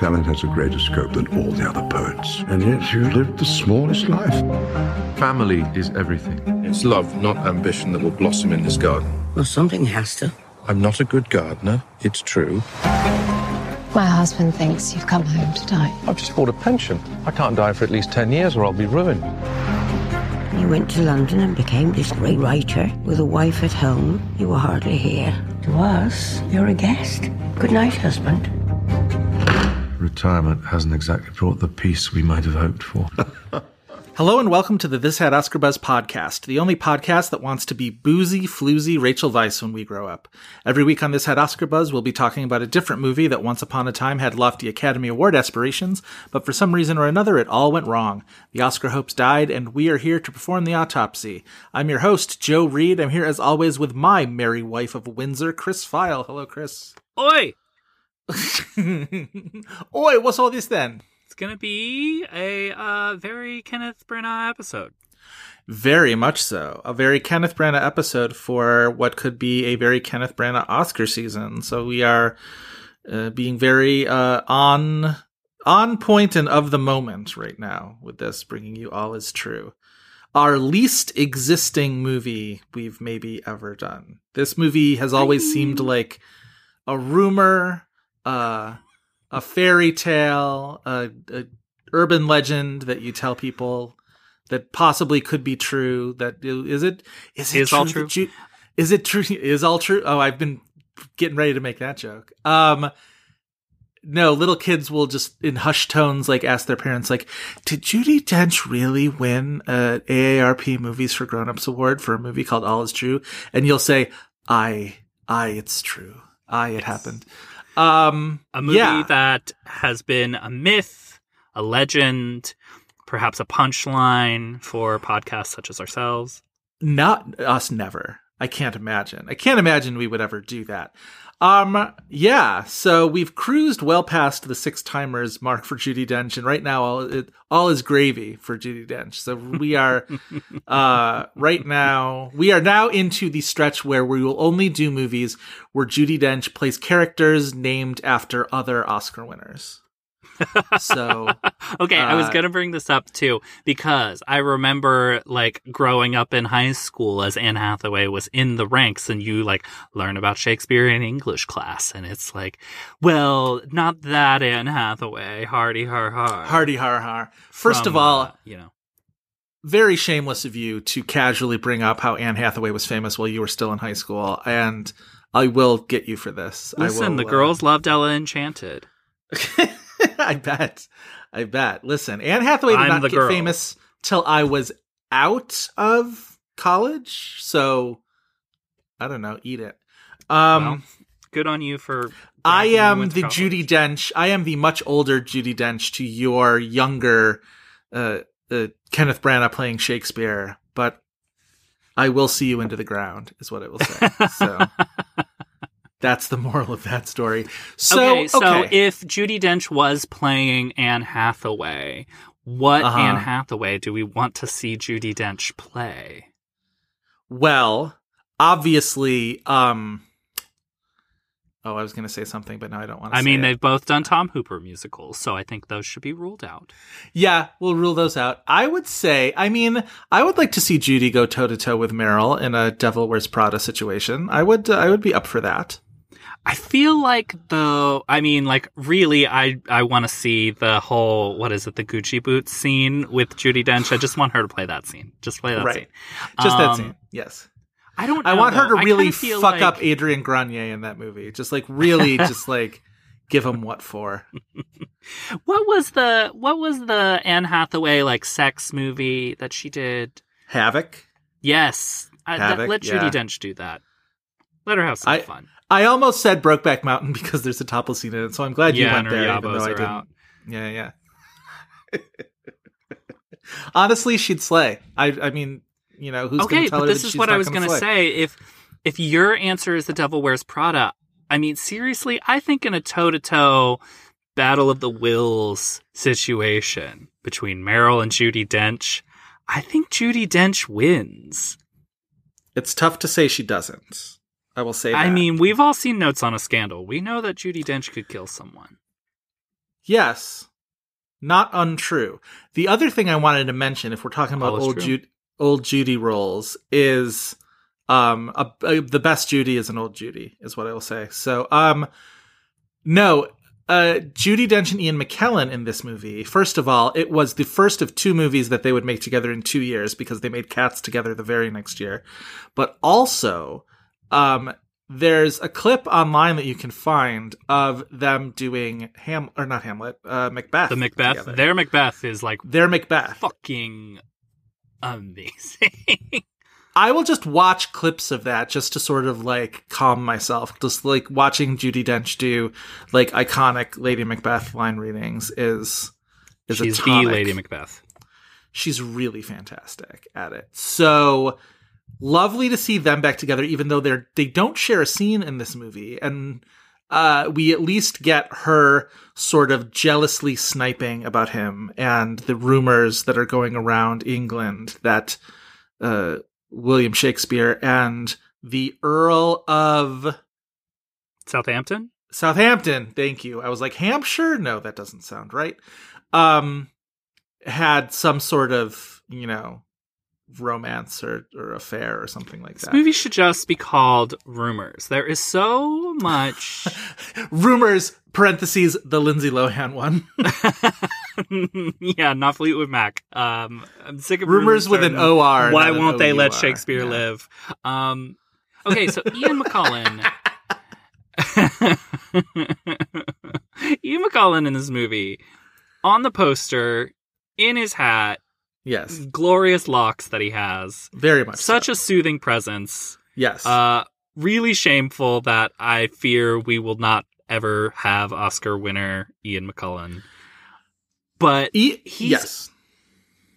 Talent has a greater scope than all the other poets. And yet you lived the smallest life. Family is everything. It's love, not ambition, that will blossom in this garden. Well, something has to. I'm not a good gardener, it's true. My husband thinks you've come home to die. I've just bought a pension. I can't die for at least 10 years or I'll be ruined. You went to London and became this great writer with a wife at home. You were hardly here. To us, you're a guest. Good night, husband. Retirement hasn't exactly brought the peace we might have hoped for. Hello and welcome to the This Had Oscar Buzz podcast, the only podcast that wants to be boozy, floozy Rachel Weisz when we grow up. Every week on This Had Oscar Buzz, we'll be talking about a different movie that once upon a time had lofty Academy Award aspirations, but for some reason or another, it all went wrong. The Oscar hopes died, and we are here to perform the autopsy. I'm your host, Joe Reed. I'm here as always with my merry wife of Windsor, Chris Feil. Hello, Chris. Oi! Oi, what's all this then? It's gonna be a uh, very Kenneth Branagh episode. Very much so. A very Kenneth Branagh episode for what could be a very Kenneth Branagh Oscar season. So we are uh, being very uh, on on point and of the moment right now with this, bringing you all is true. Our least existing movie we've maybe ever done. This movie has always seemed like a rumor, uh, a fairy tale, a, a urban legend that you tell people that possibly could be true. That is it? Is it Is all true? Ju- is it true? Is all true? Oh, I've been getting ready to make that joke. Um, no, little kids will just in hushed tones like ask their parents, like, "Did Judi Dench really win a AARP Movies for Grown-ups award for a movie called All Is True?" And you'll say, "I, I, it's true. I, it happened." Um, A movie yeah. that has been a myth, a legend, perhaps a punchline for podcasts such as ourselves. Not us, never. I can't imagine. I can't imagine we would ever do that. Um, yeah. So we've cruised well past the six timers mark for Judi Dench, and right now all it, all is gravy for Judi Dench. So we are, uh, right now we are now into the stretch where we will only do movies where Judi Dench plays characters named after other Oscar winners. So Okay, I was Uh, gonna bring this up too because I remember like growing up in high school as Anne Hathaway was in the ranks, and you like learn about Shakespeare in English class, and it's like, well, not that Anne Hathaway, hardy har har, hardy har har. First From, of all, uh, you know, very shameless of you to casually bring up how Anne Hathaway was famous while you were still in high school, and I will get you for this. Listen, will, the uh, girls loved Ella Enchanted. I bet. I bet. Listen, Anne Hathaway did I'm not get girl. famous till I was out of college, so I don't know. Eat it. Um, Well, good on you for. I am the college. Judi Dench. I am the much older Judi Dench to your younger uh, uh, Kenneth Branagh playing Shakespeare, but I will see you into the ground, is what I will say. so that's the moral of that story. So, okay, so okay. if Judi Dench was playing Anne Hathaway, what Uh-huh. Anne Hathaway do we want to see Judi Dench play? well, obviously, um, oh, I was going to say something, but now I don't want to. I mean, it. they've both done Tom Hooper musicals, so I think those should be ruled out. Yeah, we'll rule those out. I would say, I mean, I would like to see Judy go toe to toe with Meryl in a Devil Wears Prada situation. I would, uh, I would be up for that. I feel like though, I mean, like really, I I want to see the whole what is it, the Gucci boots scene with Judi Dench. I just want her to play that scene. Just play that right, scene. just that Um, scene. Yes, I don't. I know, want her to really fuck like- up Adrian Grenier in that movie. Just like really, just like give him what for. What was the what was the Anne Hathaway like sex movie that she did? Havoc. Yes, I, that- let Judy yeah. Dench do that. Let her have some I- fun. I almost said Brokeback Mountain because there's a topless scene in it, so I'm glad you Yeah, went there. Even though I didn't. out. Yeah, yeah. Honestly, she'd slay. I, I mean, you know, who's okay, going to but this is what I was gonna gonna say. If if your answer is the Devil Wears Prada, I mean, seriously, I think in a toe to toe battle of the wills situation between Meryl and Judi Dench, I think Judi Dench wins. It's tough to say she doesn't. I will say. I mean, we've all seen Notes on a Scandal. We know that Judi Dench could kill someone. Yes, not untrue. The other thing I wanted to mention, if we're talking about All old. Judy, old Judy roles, is um a, a- the best Judy is an old Judy, is what I will say. So um, no, uh, Judi Dench and Ian McKellen in this movie. First of all, it was the first of two movies that they would make together in two years because they made Cats together the very next year. But also, um, there's a clip online that you can find of them doing Ham or not Hamlet, uh, Macbeth. The Macbeth, together. their Macbeth is like Their Macbeth. fucking amazing. I will just watch clips of that just to sort of like calm myself. Just like watching Judi Dench do like iconic Lady Macbeth line readings is is She's a the. Lady Macbeth. She's really fantastic at it. So lovely to see them back together, even though they're they don't share a scene in this movie, and uh, we at least get her sort of jealously sniping about him and the rumors that are going around England that uh, William Shakespeare and the Earl of Southampton? Southampton, thank you. I was like, Hampshire? No, that doesn't sound right. Um, had some sort of, you know, romance or, or affair or something like that. This movie should just be called Rumors. There is so much. Rumors, parentheses, the Lindsay Lohan one. yeah, not Fleetwood Mac. Um, I'm sick of Rumors with an OR, Why won't they let Shakespeare Yeah. live? Um, okay, so Ian McKellen. Ian McKellen in this movie, on the poster, in his hat, Yes, glorious locks that he has, very much. such so. a soothing presence. yes. Uh, really shameful that I fear we will not ever have Oscar winner Ian McKellen. But E- he's- yes,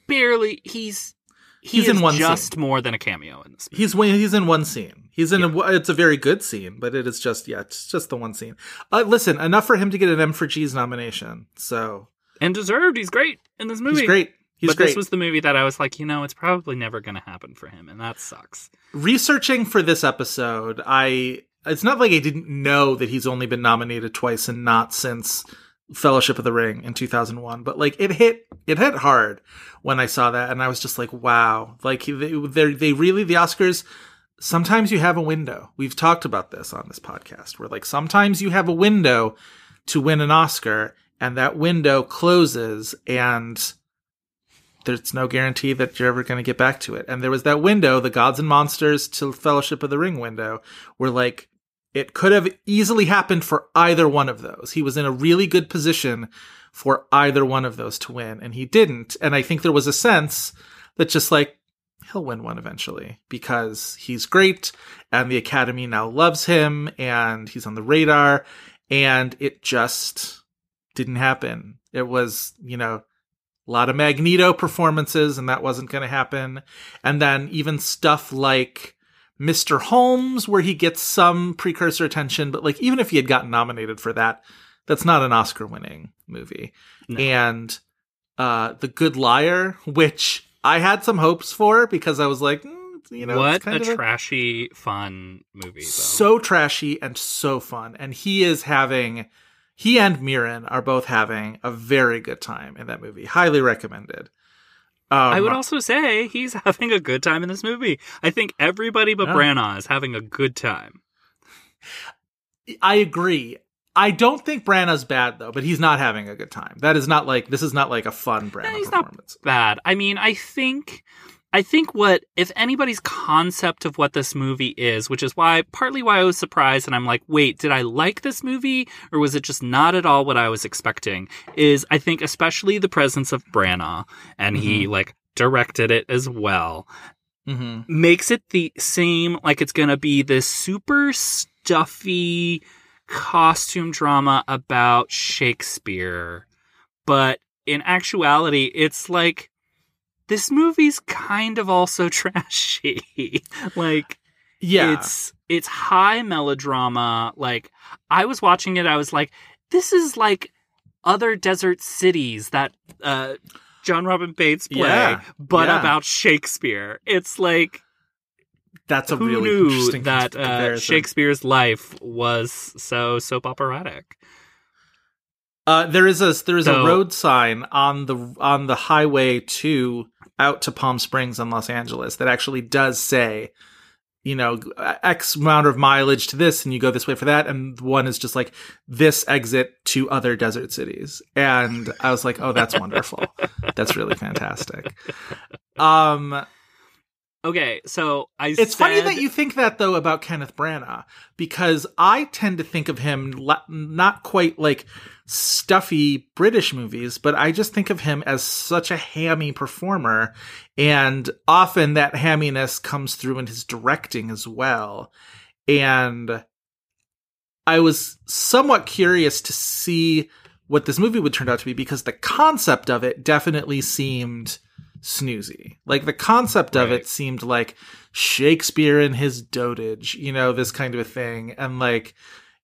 barely he's he He's in one just scene. more than a cameo in this. he's he's in one scene. He's in a, it's a very good scene, but it is just yeah, it's just the one scene. Uh, listen, enough for him to get an M for G's nomination. So And deserved. He's great in this movie. he's great. He's but great. this was the movie that I was like, you know, it's probably never going to happen for him, and that sucks. researching for this episode, I it's not like I didn't know that he's only been nominated twice and not since Fellowship of the Ring in 2001, but like it hit it hit hard when I saw that and I was just like wow, like they they they really the Oscars sometimes you have a window. We've talked about this on this podcast where like sometimes you have a window to win an Oscar and that window closes and there's no guarantee that you're ever going to get back to it. And there was that window, the Gods and Monsters to Fellowship of the Ring window, where like it could have easily happened for either one of those. He was in a really good position for either one of those to win, and he didn't. And I think there was a sense that just like he'll win one eventually because he's great and the Academy now loves him and he's on the radar. And it just didn't happen. It was, you know, a lot of Magneto performances, and that wasn't going to happen. And then even stuff like Mr. Holmes, where he gets some precursor attention, but like even if he had gotten nominated for that, that's not an Oscar winning movie. No. And uh, The Good Liar, which I had some hopes for because I was like, mm, you know, what a trashy, fun movie. Though. so trashy and so fun. And he is having, he and Mirren are both having a very good time in that movie. Highly recommended. Um, I would also say he's having a good time in this movie. I think everybody but Yeah. Branagh is having a good time. I agree. I don't think Branagh's bad though, but he's not having a good time. That is not like this is not like a fun Branagh he's not performance. bad. I mean, I think I think what if anybody's concept of what this movie is, which is why partly why I was surprised and I'm like, wait, did I like this movie or was it just not at all what I was expecting? Is I think especially the presence of Branagh and he like directed it as well hmm makes it the seem like it's gonna be this super stuffy costume drama about Shakespeare. But in actuality, it's like this movie's kind of also trashy. like Yeah. it's it's high melodrama. Like I was watching it, I was like, this is like other desert cities that uh Jon Robin Baitz play, Yeah, but yeah. about Shakespeare. It's like That's a who really knew interesting that uh. Shakespeare's life was so soap operatic. Uh, there is a there is So- a road sign on the on the highway to out to Palm Springs in Los Angeles that actually does say, you know, X amount of mileage to this, and you go this way for that, and one is just like this exit to other desert cities, and I was like, oh, that's wonderful, that's really fantastic. Um, Okay, so I it's funny that you think that though about Kenneth Branagh because I tend to think of him not quite like stuffy British movies, but I just think of him as such a hammy performer, and often that hamminess comes through in his directing as well. And I was somewhat curious to see what this movie would turn out to be because the concept of it definitely seemed snoozy. Like the concept of it seemed like Shakespeare in his dotage, you know, this kind of a thing. And like,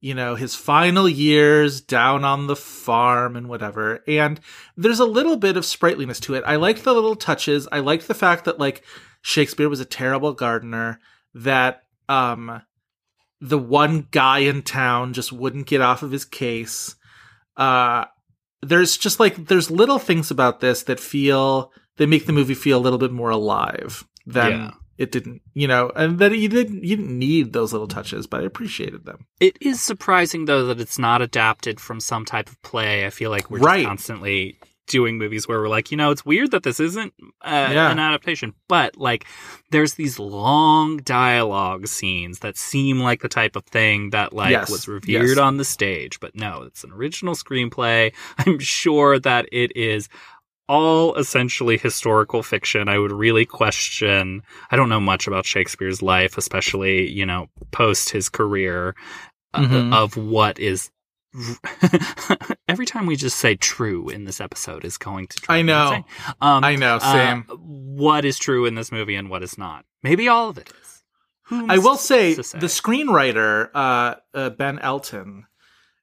you know, his final years down on the farm and whatever. And there's a little bit of sprightliness to it. I liked the little touches. I liked the fact that like Shakespeare was a terrible gardener, that um the one guy in town just wouldn't get off of his case. Uh there's just like there's little things about this that feel they make the movie feel a little bit more alive than Yeah. It didn't, you know, and that you didn't you didn't need those little touches, but I appreciated them. It is surprising though that it's not adapted from some type of play. I feel like we're Right. just constantly doing movies where we're like, you know, it's weird that this isn't uh, Yeah. an adaptation, but like there's these long dialogue scenes that seem like the type of thing that like Yes. was revered Yes. on the stage, but no, it's an original screenplay. I'm sure that it is all essentially historical fiction. I would really question. I don't know much about Shakespeare's life, especially, you know, post his career uh, Mhm. of what is. Every time we just say true in this episode is going to. I know. Um, I know, uh, what is true in this movie and what is not? Maybe all of it is. I will say, say? the screenwriter uh, uh, Ben Elton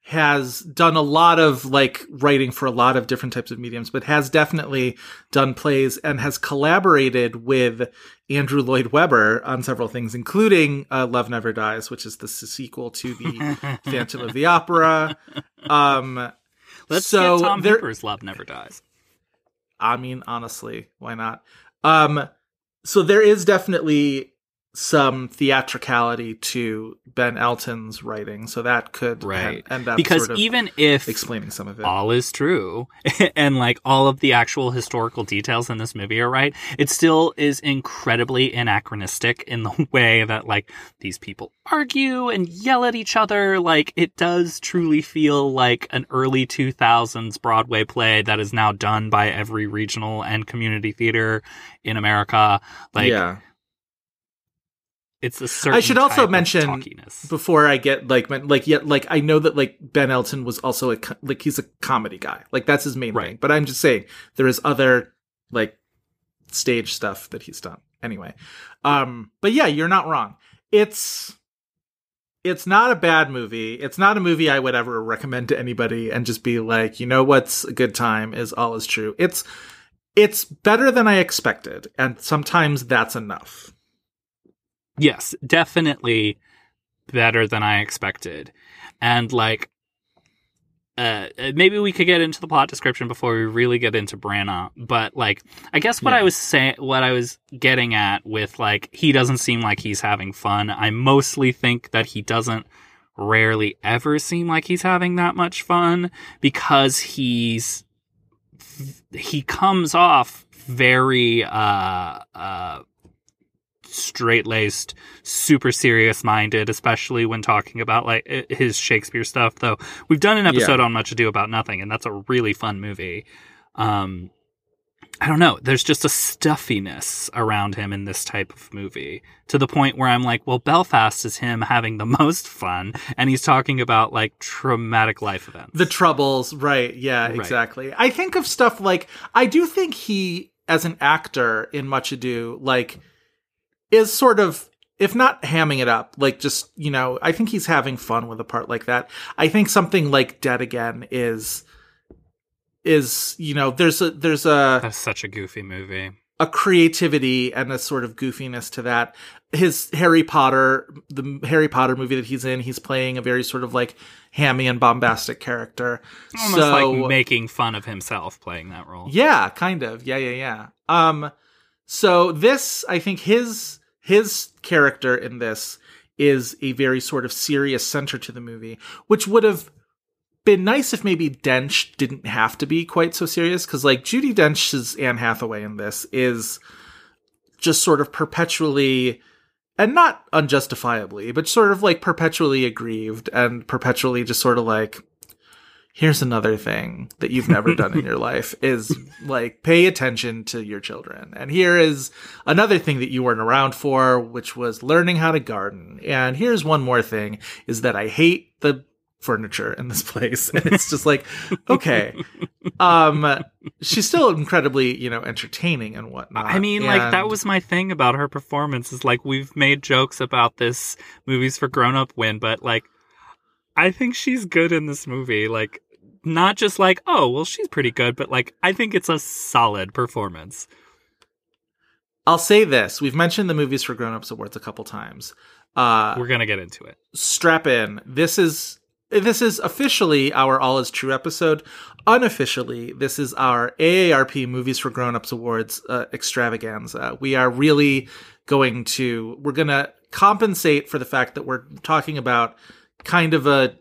has done a lot of like writing for a lot of different types of mediums, but has definitely done plays and has collaborated with Andrew Lloyd Webber on several things, including uh, Love Never Dies, which is the sequel to the Phantom of the Opera. Um, Let's so get Tom there- Hooper's Love Never Dies. I mean, honestly, why not? Um, so there is definitely some theatricality to Ben Elton's writing, so that could Right. end up because sort of even if explaining some of it. all is true and like all of the actual historical details in this movie are right, it still is incredibly anachronistic in the way that like these people argue and yell at each other. Like it does truly feel like an early 2000s Broadway play that is now done by every regional and community theater in America. Like yeah. It's a certain I should also mention before I get like like yet like I know that like Ben Elton was also a co- like he's a comedy guy like that's his main Right. thing. But I'm just saying there is other like stage stuff that he's done anyway. Um, but yeah, you're not wrong. It's it's not a bad movie. It's not a movie I would ever recommend to anybody and just be like, you know what's a good time is all is true. It's it's better than I expected, and sometimes that's enough. Yes, definitely better than I expected. And like uh maybe we could get into the plot description before we really get into Branagh, but like I guess what Yeah. I was saying what I was getting at with like he doesn't seem like he's having fun. I mostly think that he doesn't rarely ever seem like he's having that much fun because he's he comes off very uh uh straight laced, super serious minded, especially when talking about like his Shakespeare stuff. Though we've done an episode on Much Ado About Nothing, and that's a really fun movie. Um, I don't know. There's just a stuffiness around him in this type of movie to the point where I'm like, well, Belfast is him having the most fun, and he's talking about like traumatic life events. the troubles right yeah Right. exactly i think of stuff like i do think he as an actor in much ado like is sort of if not hamming it up like just you know i think he's having fun with a part like that i think something like dead again is is you know there's a there's a That's such a goofy movie. a creativity and a sort of goofiness to that. His Harry Potter, the Harry Potter movie that he's in, he's playing a very sort of like hammy and bombastic character. Almost so, like making fun of himself playing that role. yeah, kind of. Yeah, yeah, yeah. Um, so this, I think his his character in this is a very sort of serious center to the movie, which would have been nice if maybe Dench didn't have to be quite so serious because like Judi Dench's Anne Hathaway in this is just sort of perpetually and not unjustifiably, but sort of like perpetually aggrieved and perpetually just sort of like here's another thing that you've never done in your life is like pay attention to your children. And here is another thing that you weren't around for, which was learning how to garden. And here's one more thing is that I hate the furniture in this place. And it's just like, okay. Um she's still incredibly, you know, entertaining and whatnot. I mean, like that was my thing about her performance. Is like we've made jokes about this movies for grown up win, but like I think she's good in this movie. Like not just like oh well she's pretty good, but like I think it's a solid performance. I'll say this. We've mentioned the movies for grown-ups awards a couple times. Uh We're gonna get into it. strap in. This is this is officially our All Is True episode. Unofficially, this is our AARP Movies for Grown-ups Awards uh, extravaganza. We are really going to we're going to compensate for the fact that we're talking about kind of a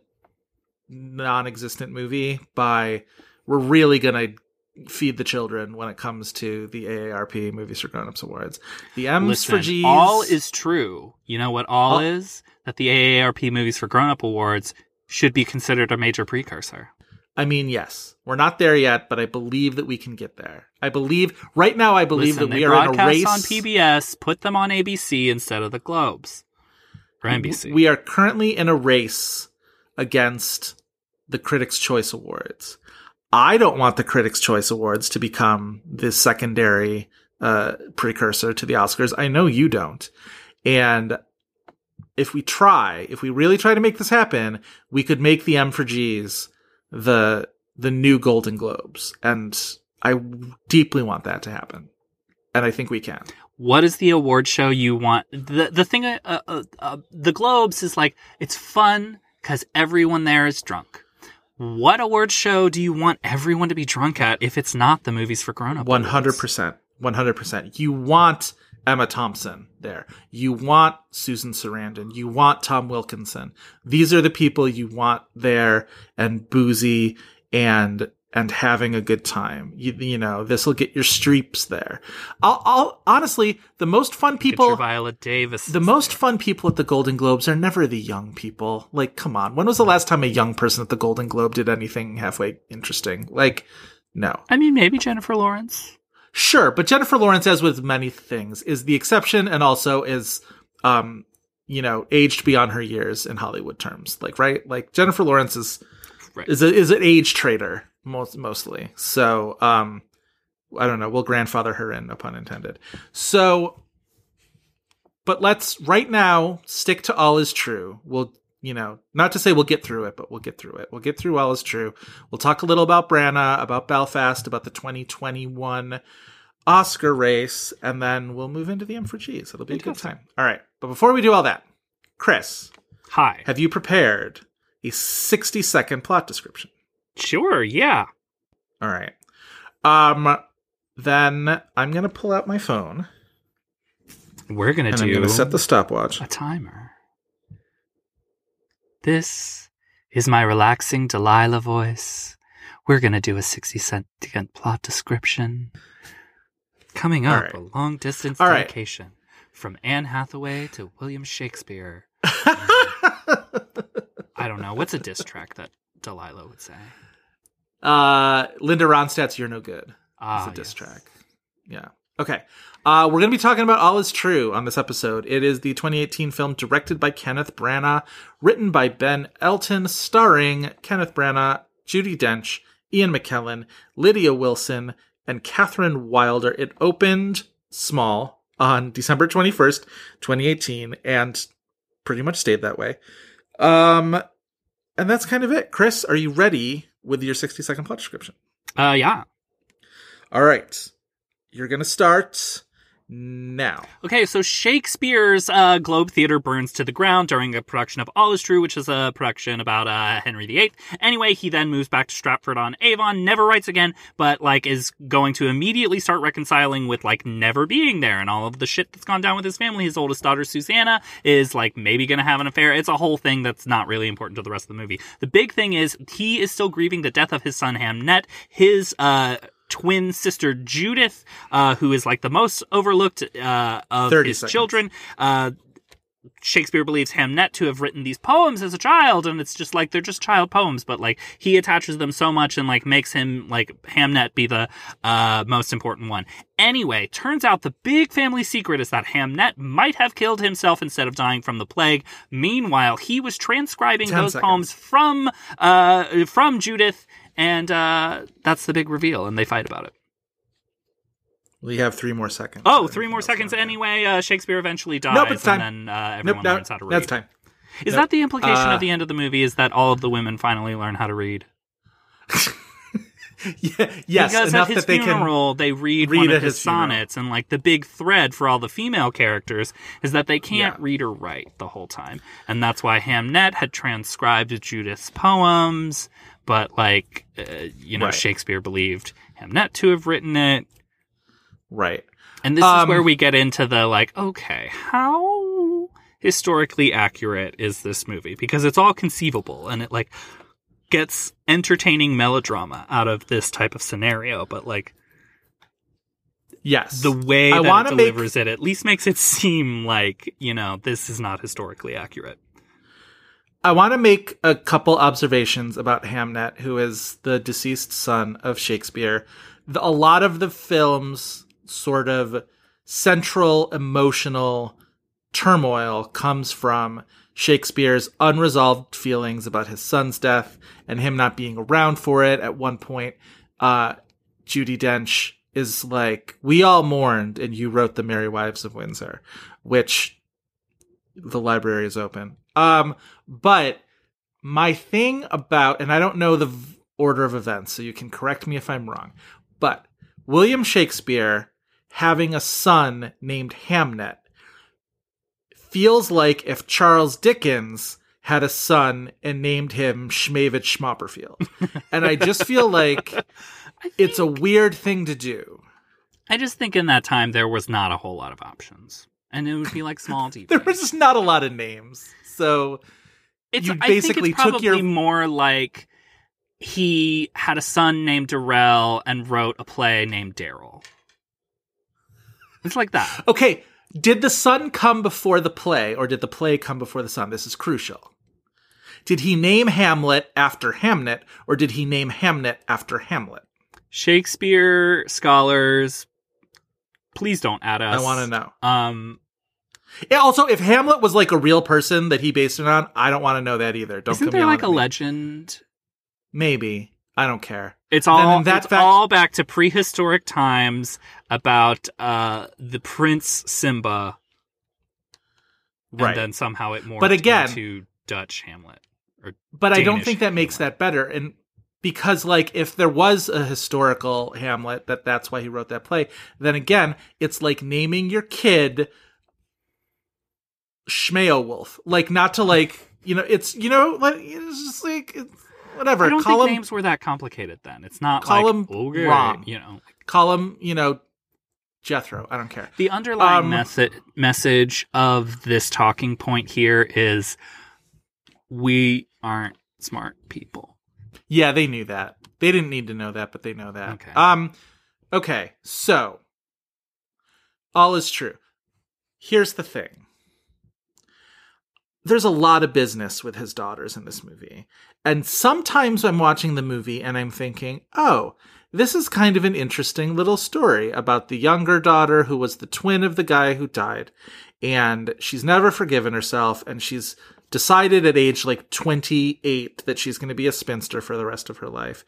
non-existent movie by we're really going to feed the children when it comes to the AARP Movies for Grown-ups Awards. The M's Listen, for G's. all is true. You know what all All- is? That the AARP movies for grown up awards should be considered a major precursor. I mean, yes, we're not there yet, but I believe that we can get there. I believe right now. I believe Listen, that we are in a race. on PBS. Put them on ABC instead of the Globes or NBC. We are currently in a race against the Critics' Choice Awards. I don't want the Critics' Choice Awards to become the secondary uh, precursor to the Oscars. I know you don't, and if we try, if we really try to make this happen, we could make the M for G's the the new Golden Globes, and I deeply want that to happen, and I think we can. what is the award show you want? The the thing, uh, uh, uh, the Globes is like it's fun because everyone there is drunk. What award show do you want everyone to be drunk at if it's not the movies for grown up? One hundred percent. One hundred percent. You want Emma Thompson there. You want Susan Sarandon. You want Tom Wilkinson. These are the people you want there and boozy and and having a good time. You, you know, this will get your streeps there. I'll, I'll honestly, the most fun people Viola Davis. the most fun people at the Golden Globes are never the young people. Like, come on. When was the last time a young person at the Golden Globe did anything halfway interesting? Like, no. I mean, maybe Jennifer Lawrence. Sure, but Jennifer Lawrence, as with many things, is the exception and also is, um, you know, aged beyond her years in Hollywood terms. Like, right? Like Jennifer Lawrence is Right. is a, is an age trader most mostly. So, um, I don't know. We'll grandfather her in, no pun intended. So, but let's right now stick to all is true. We'll, you know, not to say we'll get through it, but we'll get through it. We'll get through all is true. We'll talk a little about Branagh, about Belfast, about the 2021 Oscar race, and then we'll move into the M for G's. It'll be a good time. All right. But before we do all that, Chris, Hi. have you prepared a 60 second plot description? Sure. Yeah. All right. Um, then I'm going to pull out my phone We're gonna do I'm going to set the stopwatch. a timer. This is my relaxing Delilah voice. We're gonna do a sixty second plot description. Coming up, right. a long distance All right. dedication from Anne Hathaway to William Shakespeare. I don't know what's a diss track that Delilah would say. uh, Linda Ronstadt's "You're No Good" is Ah, a diss yes. track. Yeah. Okay. Uh, we're going to be talking about All Is True on this episode. It is the 2018 film directed by Kenneth Branagh, written by Ben Elton, starring Kenneth Branagh, Judi Dench, Ian McKellen, Lydia Wilson, and Kathryn Wilder. It opened small on December 21st, 2018, and pretty much stayed that way. Um, and that's kind of it. Chris, are you ready with your 60 second plot description? Uh, yeah. All right. You're going to start now. Okay, so Shakespeare's uh, Globe Theatre burns to the ground during a production of All Is True, which is a production about uh, Henry VIII. Anyway, he then moves back to Stratford on Avon, never writes again, but like is going to immediately start reconciling with like never being there and all of the shit that's gone down with his family. His oldest daughter Susanna is like maybe going to have an affair. It's a whole thing that's not really important to the rest of the movie. The big thing is he is still grieving the death of his son Hamnet. His uh twin sister Judith, uh, who is like the most overlooked uh, of his seconds. children. Uh, Shakespeare believes Hamnet to have written these poems as a child, and it's just like they're just child poems, but like he attaches them so much and like makes him like Hamnet be the uh, most important one. Anyway, turns out the big family secret is that Hamnet might have killed himself instead of dying from the plague. Meanwhile, he was transcribing 10 those seconds. poems from uh, from Judith, and uh, that's the big reveal, and they fight about it. We have three more seconds. Oh, three more seconds anyway. Uh, Shakespeare eventually dies, Nope, it's time. and then uh, everyone Nope, learns how to no, read. that's time. Is Nope. that the implication Uh, of the end of the movie? Is that all of the women finally learn how to read? yeah, yes, because enough at his that they can. funeral they read, read one of his, his sonnets, and like the big thread for all the female characters is that they can't Yeah. read or write the whole time, and that's why Hamnet had transcribed Judith's poems, but like uh, you know Right. Shakespeare believed Hamnet to have written it, Right. and this Um, is where we get into the like, okay, how historically accurate is this movie? Because it's all conceivable and it like gets entertaining melodrama out of this type of scenario, but like Yes. the way I that it make- delivers it at least makes it seem like, you know, this is not historically accurate. I want to make a couple observations about Hamnet, who is the deceased son of Shakespeare. The, a lot of the film's sort of central emotional turmoil comes from Shakespeare's unresolved feelings about his son's death and him not being around for it. At one point, uh, Judy Dench is like, "We all mourned, and you wrote the Merry Wives of Windsor," which the library is open. Um, but my thing about, and I don't know the v- order of events, so you can correct me if I'm wrong, but William Shakespeare having a son named Hamnet feels like if Charles Dickens had a son and named him Schmavich Schmopperfield. and I just feel like it's a weird thing to do. I just think in that time there was not a whole lot of options. And it would be like small details. There was just not a lot of names. So it's, you I basically think it's took probably your- more like he had a son named Darrell and wrote a play named Daryl. It's like that. Okay, did the son come before the play, or did the play come before the son? This is crucial. Did he name Hamlet after Hamnet, or did he name Hamnet after Hamlet? Shakespeare scholars, please don't add us. I want to know. Um, Yeah, also, if Hamlet was like a real person that he based it on, I don't want to know that either. Don't isn't there like a me. legend? Maybe I don't care. It's all it's fact- all back to prehistoric times about uh the prince Simba, Right. and then somehow it morphed But again- into Dutch Hamlet. Or but I don't think that makes that better. And because like if there was a historical Hamlet that that's why he wrote that play, then again, it's like naming your kid Schmeowulf. Like not to like, you know, it's you know, like it's just like it's, whatever. I don't call think him names were that complicated then. It's not call like him okay, Rom. you know. call him, you know, Jethro. I don't care. The underlying Um, method, message of this talking point here is we aren't smart people. Yeah, they knew that. They didn't need to know that, but they know that. Okay. Um okay, so all is true. Here's the thing. There's a lot of business with his daughters in this movie. And sometimes I'm watching the movie and I'm thinking, "Oh, this is kind of an interesting little story about the younger daughter who was the twin of the guy who died. And she's never forgiven herself. And she's decided at age like 28 that she's going to be a spinster for the rest of her life.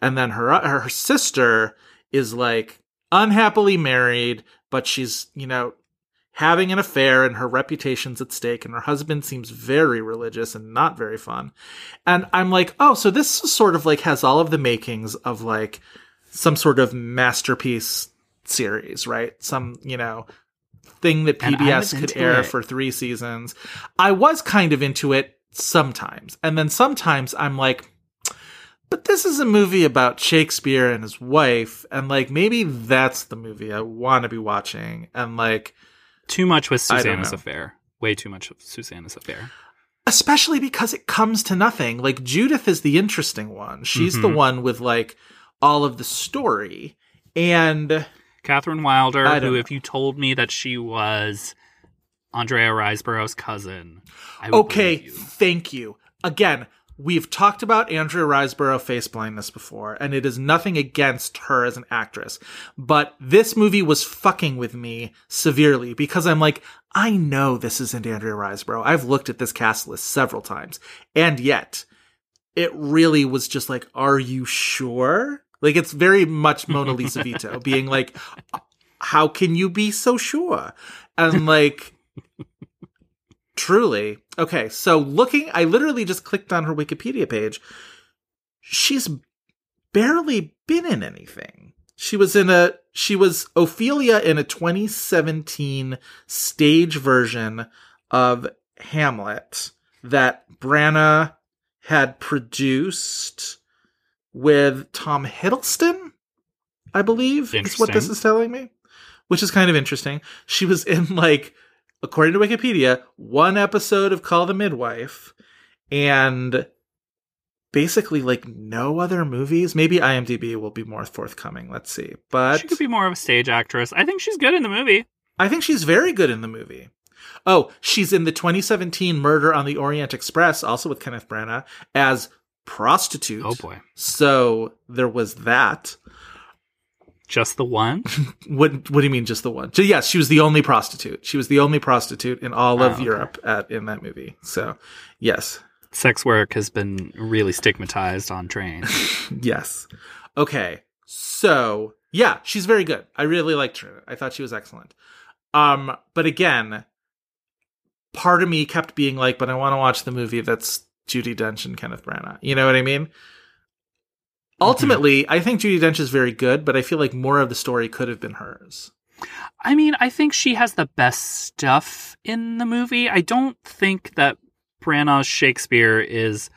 And then her, her sister is like unhappily married, but she's, you know, having an affair and her reputation's at stake and her husband seems very religious and not very fun. And I'm like, oh, so this is sort of like has all of the makings of like some sort of masterpiece series, right? Some, you know, thing that And I was PBS could air it. for three seasons. I was kind of into it sometimes. And then sometimes I'm like, but this is a movie about Shakespeare and his wife, and like maybe that's the movie I want to be watching. And like, Too much with Susanna's affair. Way too much of Susanna's affair. especially because it comes to nothing. Like Judith is the interesting one. She's the Mhm. one with like all of the story. And Kathryn Wilder, who, know. if you told me that she was Andrea Riseborough's cousin, I would okay, you. thank you. Again, we've talked about Andrea Riseborough face blindness before, and it is nothing against her as an actress. But this movie was fucking with me severely because I'm like, I know this isn't Andrea Riseborough. I've looked at this cast list several times. And yet, it really was just like, are you sure? Like, it's very much Mona Lisa Vito being like, how can you be so sure? And like, truly. Okay, so looking, I literally just clicked on her Wikipedia page. She's barely been in anything. She was in a, she was Ophelia in a 2017 stage version of Hamlet that Branagh had produced with Tom Hiddleston, I believe, is what this is telling me, which is kind of interesting. She was in like, according to Wikipedia, one episode of Call the Midwife and basically like no other movies. Maybe IMDb will be more forthcoming. Let's see. But she could be more of a stage actress. I think she's good in the movie. I think she's very good in the movie. Oh, she's in the 2017 Murder on the Orient Express, also with Kenneth Branagh, as prostitute. Oh boy, So there was that. Just the one. What What do you mean, just the one? So, yes, she was the only prostitute. She was the only prostitute in all Oh, of okay. Europe at in that movie. So, yes, Sex work has been really stigmatized on trains. yes. Okay, so yeah, she's very good. I really liked her. I thought she was excellent. Um, but again, part of me kept being like, but I want to watch the movie that's Judi Dench and Kenneth Branagh. You know what I mean? Ultimately, I think Judi Dench is very good, but I feel like more of the story could have been hers. I mean, I think she has the best stuff in the movie. I don't think that Branagh's Shakespeare is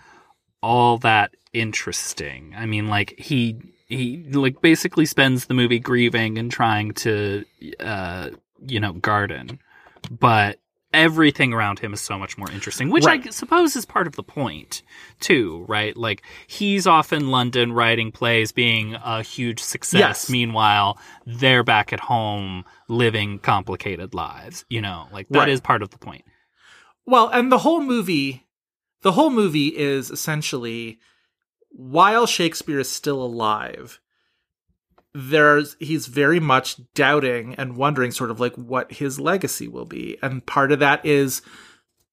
all that interesting. I mean, like he he like basically spends the movie grieving and trying to uh you know garden, but everything around him is so much more interesting, which I suppose is part of the point too, right? Like he's off in London writing plays, being a huge success. Yes. Meanwhile, they're back at home living complicated lives. You know, like that is Right. part of the point. Well, and the whole movie, the whole movie is essentially while Shakespeare is still alive, there's he's very much doubting and wondering sort of like what his legacy will be. And part of that is,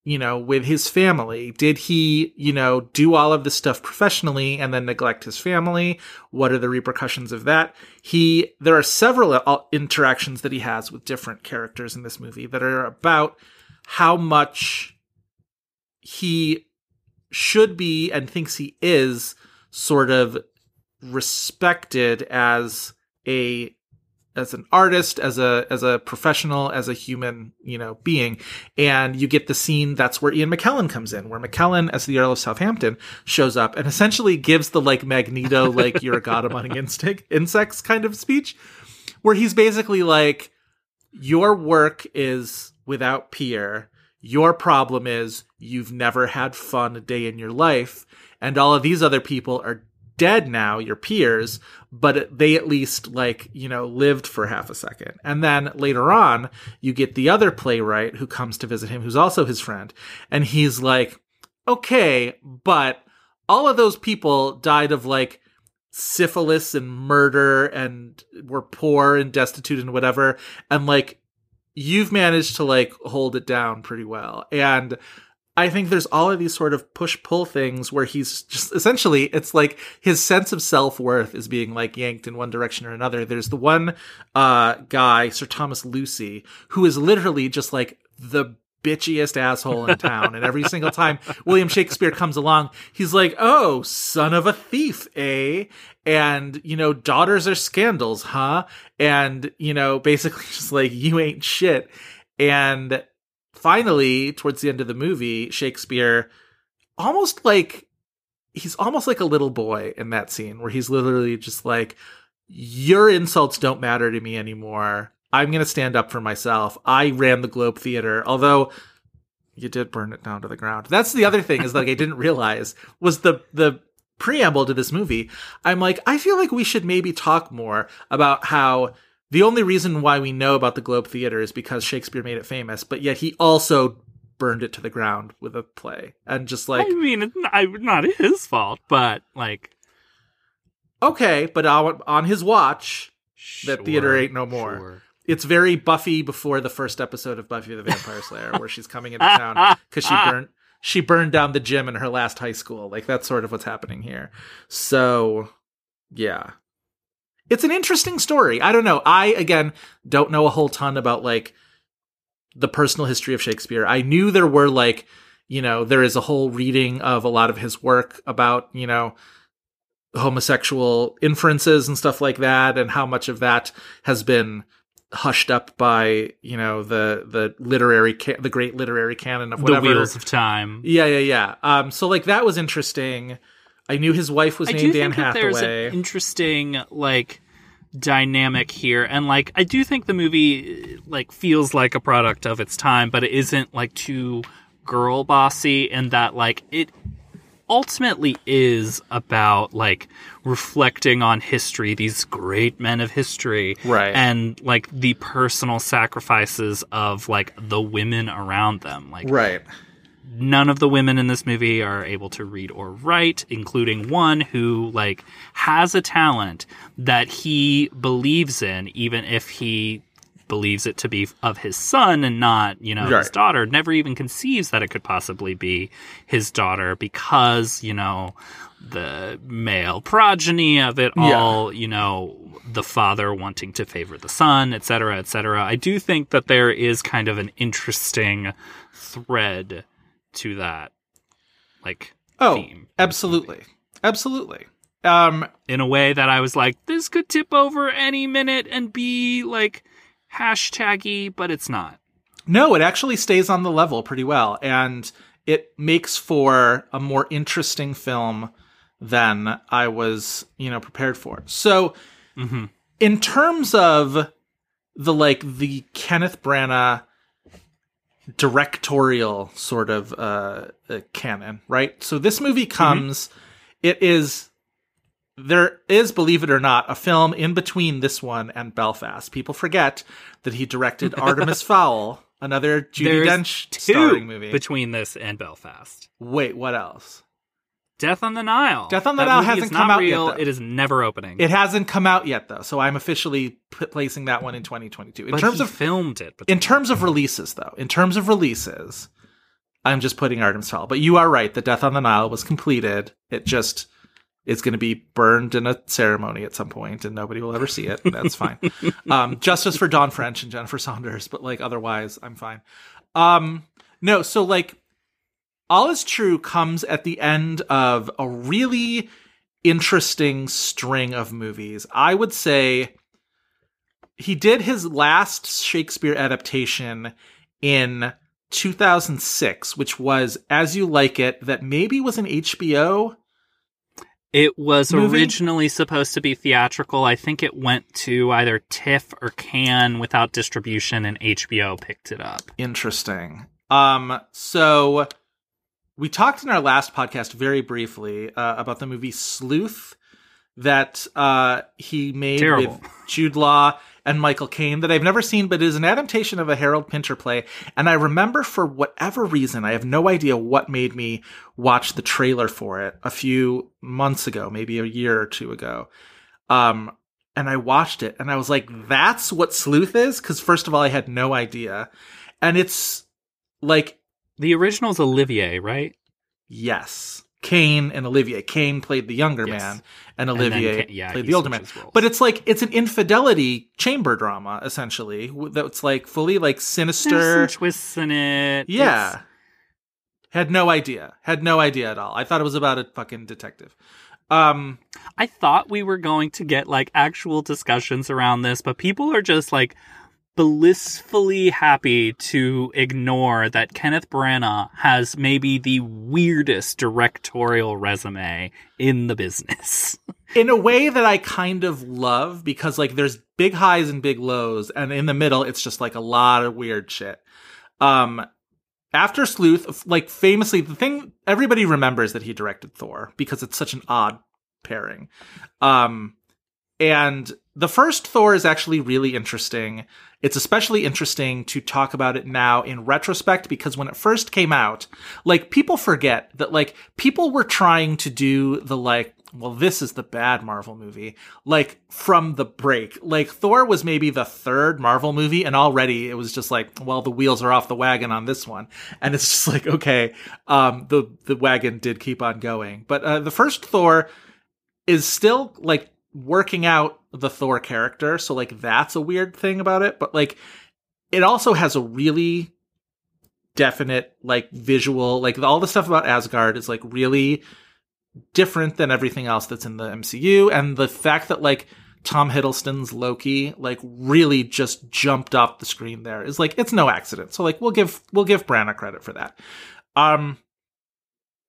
you know, with his family. Did he, you know, do all of this stuff professionally and then neglect his family? What are the repercussions of that? He there are several uh, interactions that he has with different characters in this movie that are about how much he should be and thinks he is sort of respected as a as an artist as a as a professional as a human you know being and you get the scene that's where ian mckellen comes in where mckellen as the earl of southampton shows up and essentially gives the like magneto like you're a god among instinct insects kind of speech where he's basically like your work is without peer. Your problem is you've never had fun a day in your life, and all of these other people are dead now, your peers, but they at least like, you know, lived for half a second. And then later on, you get the other playwright who comes to visit him, who's also his friend, and he's like, okay, but all of those people died of like syphilis and murder and were poor and destitute and whatever. And like you've managed to like hold it down pretty well. And I think there's all of these sort of push pull things where he's just essentially it's like his sense of self worth is being like yanked in one direction or another. There's the one uh guy, Sir Thomas Lucy, who is literally just like the bitchiest asshole in town. and every single time William Shakespeare comes along, he's like, Oh, son of a thief, eh? And, you know, daughters are scandals, huh? And, you know, basically just like, you ain't shit. And finally, towards the end of the movie, Shakespeare almost like he's almost like a little boy in that scene where he's literally just like, Your insults don't matter to me anymore. I'm going to stand up for myself. I ran the Globe Theater, although you did burn it down to the ground. That's the other thing is like I didn't realize was the the preamble to this movie. I'm like I feel like we should maybe talk more about how the only reason why we know about the Globe Theater is because Shakespeare made it famous, but yet he also burned it to the ground with a play. And just like, I mean, it's not, not his fault, but like, okay, but on, his watch, that theater ain't no more. sure. It's very Buffy before the first episode of Buffy the Vampire Slayer, where she's coming into town because she burned she burned down the gym in her last high school. Like that's sort of what's happening here. So, yeah, it's an interesting story. I don't know. I again don't know a whole ton about like the personal history of Shakespeare. I knew there were like, you know, there is a whole reading of a lot of his work about, you know, homosexual inferences and stuff like that and how much of that has been hushed up by, you know, the the literary ca- the great literary canon of The whatever. wheels of time. yeah, yeah, yeah. Um so like that was interesting. I knew his wife was I named do Anne think that there's an interesting like dynamic here, and like I do think the movie like feels like a product of its time, but it isn't like too girl bossy, and that like it ultimately is about like reflecting on history, these great men of history, Right. and like the personal sacrifices of like the women around them, like right. None of the women in this movie are able to read or write, including one who like has a talent that he believes in, even if he believes it to be of his son and not, you know, his Right. daughter. Never even conceives that it could possibly be his daughter because, you know, the male progeny of it Yeah. all, you know, the father wanting to favor the son, et cetera, et cetera. I do think that there is kind of an interesting thread to that, like, Oh, theme. absolutely. Absolutely. Um In a way that I was like, this could tip over any minute and be like hashtaggy, but it's not. No, it actually stays on the level pretty well, and it makes for a more interesting film than I was, you know, prepared for. So, Mhm. in terms of the like the Kenneth Branagh directorial sort of uh, uh canon, right? So this movie comes it is there is, believe it or not, a film in between this one and Belfast. People forget that he directed Artemis Fowl, another Judi There's Dench starring movie. between this and Belfast. Wait, what else? Death on the Nile. Death on the That Nile hasn't come out yet, though. It is never opening. It hasn't come out yet, though, so I'm officially p- placing that one in 2022. In but terms of filmed it. in terms of releases, though, in terms of releases, I'm just putting Artemis Fowl. But you are right. The Death on the Nile was completed. It just it's going to be burned in a ceremony at some point, and nobody will ever see it. and That's fine. um, justice for Dawn French and Jennifer Saunders, but like otherwise, I'm fine. Um, no, so like all is true comes at the end of a really interesting string of movies. I would say he did his last Shakespeare adaptation in 2006, which was As You Like It, that maybe was an HBO. It was movie? originally supposed to be theatrical. I think it went to either TIFF or Cannes without distribution, and HBO picked it up. Interesting. Um, so we talked in our last podcast very briefly uh, about the movie Sleuth that uh, he made Terrible. with Jude Law and Michael Caine that I've never seen, but it is an adaptation of a Harold Pinter play. And I remember for whatever reason, I have no idea what made me watch the trailer for it a few months ago, maybe a year or two ago. Um, and I watched it and I was like, that's what sleuth is? Cause first of all, I had no idea. And it's like, The original's Olivier, right? yes, Caine and Olivier. Caine played the younger Yes. man and Olivier Ca- yeah, played the older man. roles. But it's like, it's an infidelity chamber drama, essentially. That's like fully like There's sinister. some twists in it. Yeah. It's- Had no idea. Had no idea at all. I thought it was about a fucking detective. Um, I thought we were going to get like actual discussions around this, but people are just like blissfully happy to ignore that Kenneth Branagh has maybe the weirdest directorial resume in the business. in a way that I kind of love because like there's big highs and big lows, and in the middle it's just like a lot of weird shit. Um, after Sleuth, like famously, the thing everybody remembers that he directed Thor because it's such an odd pairing. Um, and the first Thor is actually really interesting. It's especially interesting to talk about it now in retrospect because when it first came out, like people forget that like people were trying to do the like, well, this is the bad Marvel movie, like from the break. Like Thor was maybe the third Marvel movie, and already it was just like, well, the wheels are off the wagon on this one. And it's just like, okay, um, the the wagon did keep on going. But uh, the first Thor is still like working out the Thor character. So like that's a weird thing about it. But like it also has a really definite like visual like all the stuff about Asgard is like really different than everything else that's in the MCU and the fact that like Tom Hiddleston's Loki like really just jumped off the screen there is like it's no accident. So like we'll give we'll give Branagh credit for that. Um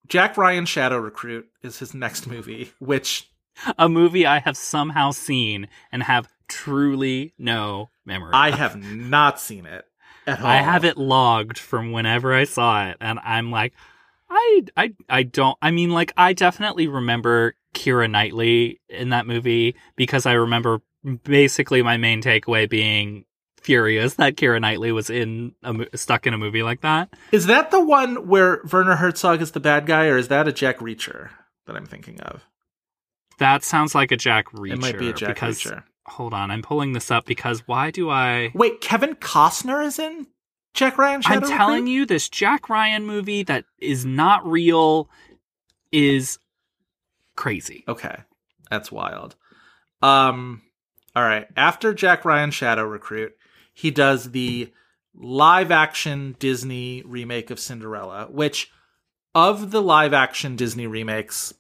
Jack Ryan Shadow Recruit is his next movie, which a movie I have somehow seen and have truly no memory. I of. have not seen it at all. I have it logged from whenever I saw it, and I'm like, I, I, I don't. I mean, like, I definitely remember Keira Knightley in that movie because I remember basically my main takeaway being furious that Keira Knightley was in a, stuck in a movie like that. Is that the one where Werner Herzog is the bad guy, or is that a Jack Reacher that I'm thinking of? That sounds like a Jack Reacher. it might be a Jack because, Reacher. Hold on, I'm pulling this up because why do I? Wait, Kevin Costner is in Jack Ryan Shadow I'm telling Recruit? you, this Jack Ryan movie that is not real is crazy. Okay, that's wild. Um, all right. After Jack Ryan Shadow Recruit, he does the live action Disney remake of Cinderella, which of the live action Disney remakes,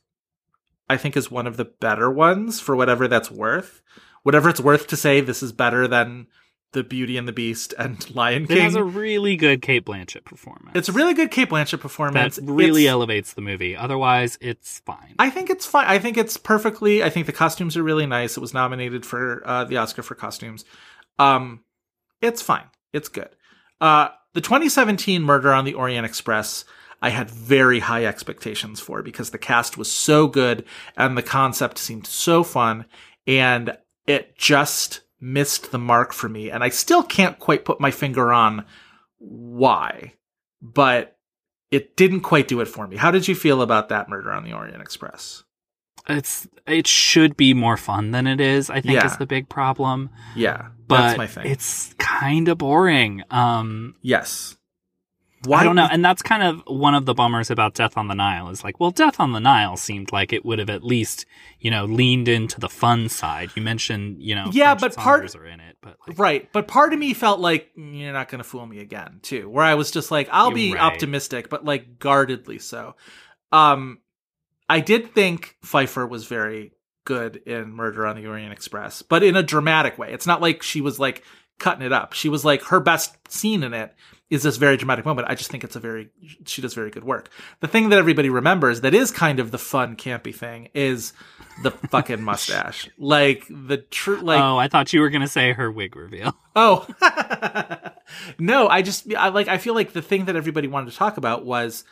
I think is one of the better ones for whatever that's worth. Whatever it's worth to say, this is better than the Beauty and the Beast and Lion King. It has a really good Cate Blanchett performance. it's a really good Cate Blanchett performance. that really It's- elevates the movie. Otherwise, it's fine. I think it's fine. I think it's perfectly. I think the costumes are really nice. It was nominated for uh, the Oscar for costumes. Um, it's fine. It's good. Uh, the 2017 Murder on the Orient Express. I had very high expectations for because the cast was so good and the concept seemed so fun, and it just missed the mark for me. And I still can't quite put my finger on why, but it didn't quite do it for me. How did you feel about that Murder on the Orient Express? it's it should be more fun than it is. I think Yeah. is the big problem. Yeah, But that's my thing. it's kind of boring. Um, yes. I don't know, and that's kind of one of the bummers about Death on the Nile. Is like, well, Death on the Nile seemed like it would have at least, you know, leaned into the fun side. You mentioned, you know, Yeah, French but part- are in it, but like, Right, but part of me felt like "Mm, you're not going to fool me again, too. Where I was just like, I'll be right. optimistic, but like guardedly so. Um, I did think Pfeiffer was very good in Murder on the Orient Express, but in a dramatic way. It's not like she was like cutting it up. She was like her best scene in it is this very dramatic moment. I just think it's a very she does very good work. The thing that everybody remembers that is kind of the fun campy thing is the fucking mustache. Like the true like oh, I thought you were gonna say her wig reveal. Oh no! I just I like I feel like the thing that everybody wanted to talk about was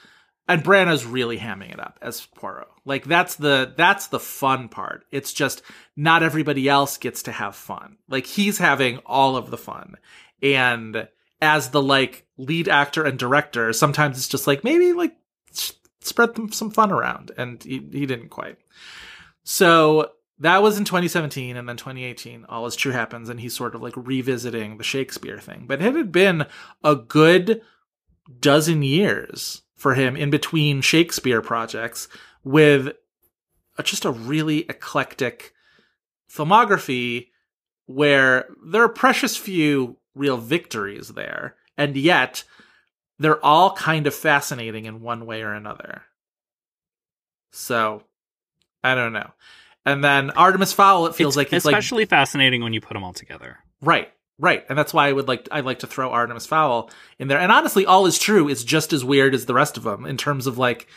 and Branagh's really hamming it up as Poirot. Like that's the that's the fun part. It's just not everybody else gets to have fun. Like he's having all of the fun. And as the like lead actor and director, sometimes it's just like maybe like spread them some fun around and he, he didn't quite. So that was in 2017 and then 2018 all is true happens and he's sort of like revisiting the Shakespeare thing. But it had been a good dozen years for him in between Shakespeare projects with a, just a really eclectic filmography where there are precious few real victories there, and yet they're all kind of fascinating in one way or another. So, I don't know. And then Artemis Fowl, it feels it's like it's like especially fascinating when you put them all together. Right, right, and that's why I would like I like to throw Artemis Fowl in there. And honestly, all is true is just as weird as the rest of them in terms of like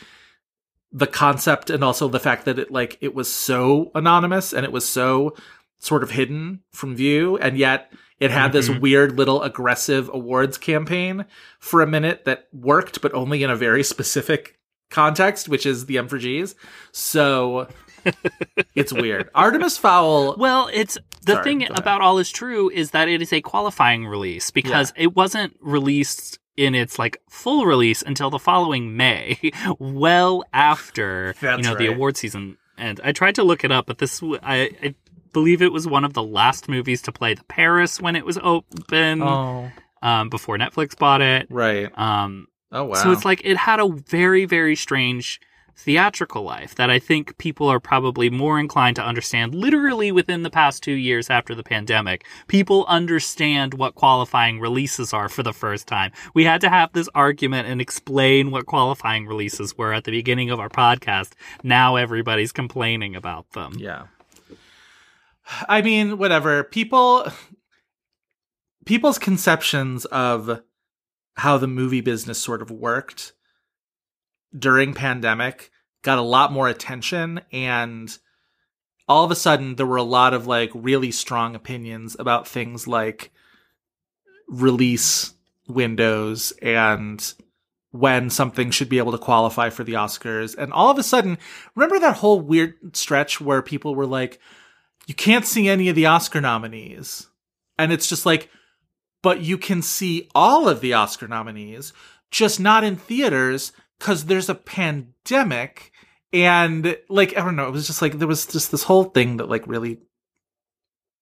the concept and also the fact that it like it was so anonymous and it was so sort of hidden from view, and yet it had this Mhm. weird little aggressive awards campaign for a minute that worked, but only in a very specific context, which is the M for G's. So it's weird. Artemis Fowl. Well, it's the Sorry, thing about All Is True is that it is a qualifying release because it wasn't released in its like full release until the following May, well after you know the right. award season. And I tried to look it up, but this I believe it was one of the last movies to play the Paris when it was open Oh, um, before Netflix bought it. right. Um, Oh wow. So it's like it had a very, very strange theatrical life that I think people are probably more inclined to understand literally within the past two years after the pandemic. People understand what qualifying releases are for the first time. We had to have this argument and explain what qualifying releases were at the beginning of our podcast. Now everybody's complaining about them. Yeah. I mean, whatever. People people's conceptions of how the movie business sort of worked during pandemic got a lot more attention and all of a sudden there were a lot of like really strong opinions about things like release windows and when something should be able to qualify for the Oscars. And all of a sudden, remember that whole weird stretch where people were like, you can't see any of the Oscar nominees. And it's just like, but you can see all of the Oscar nominees, just not in theaters because there's a pandemic. And like, I don't know, it was just like, there was just this whole thing that like really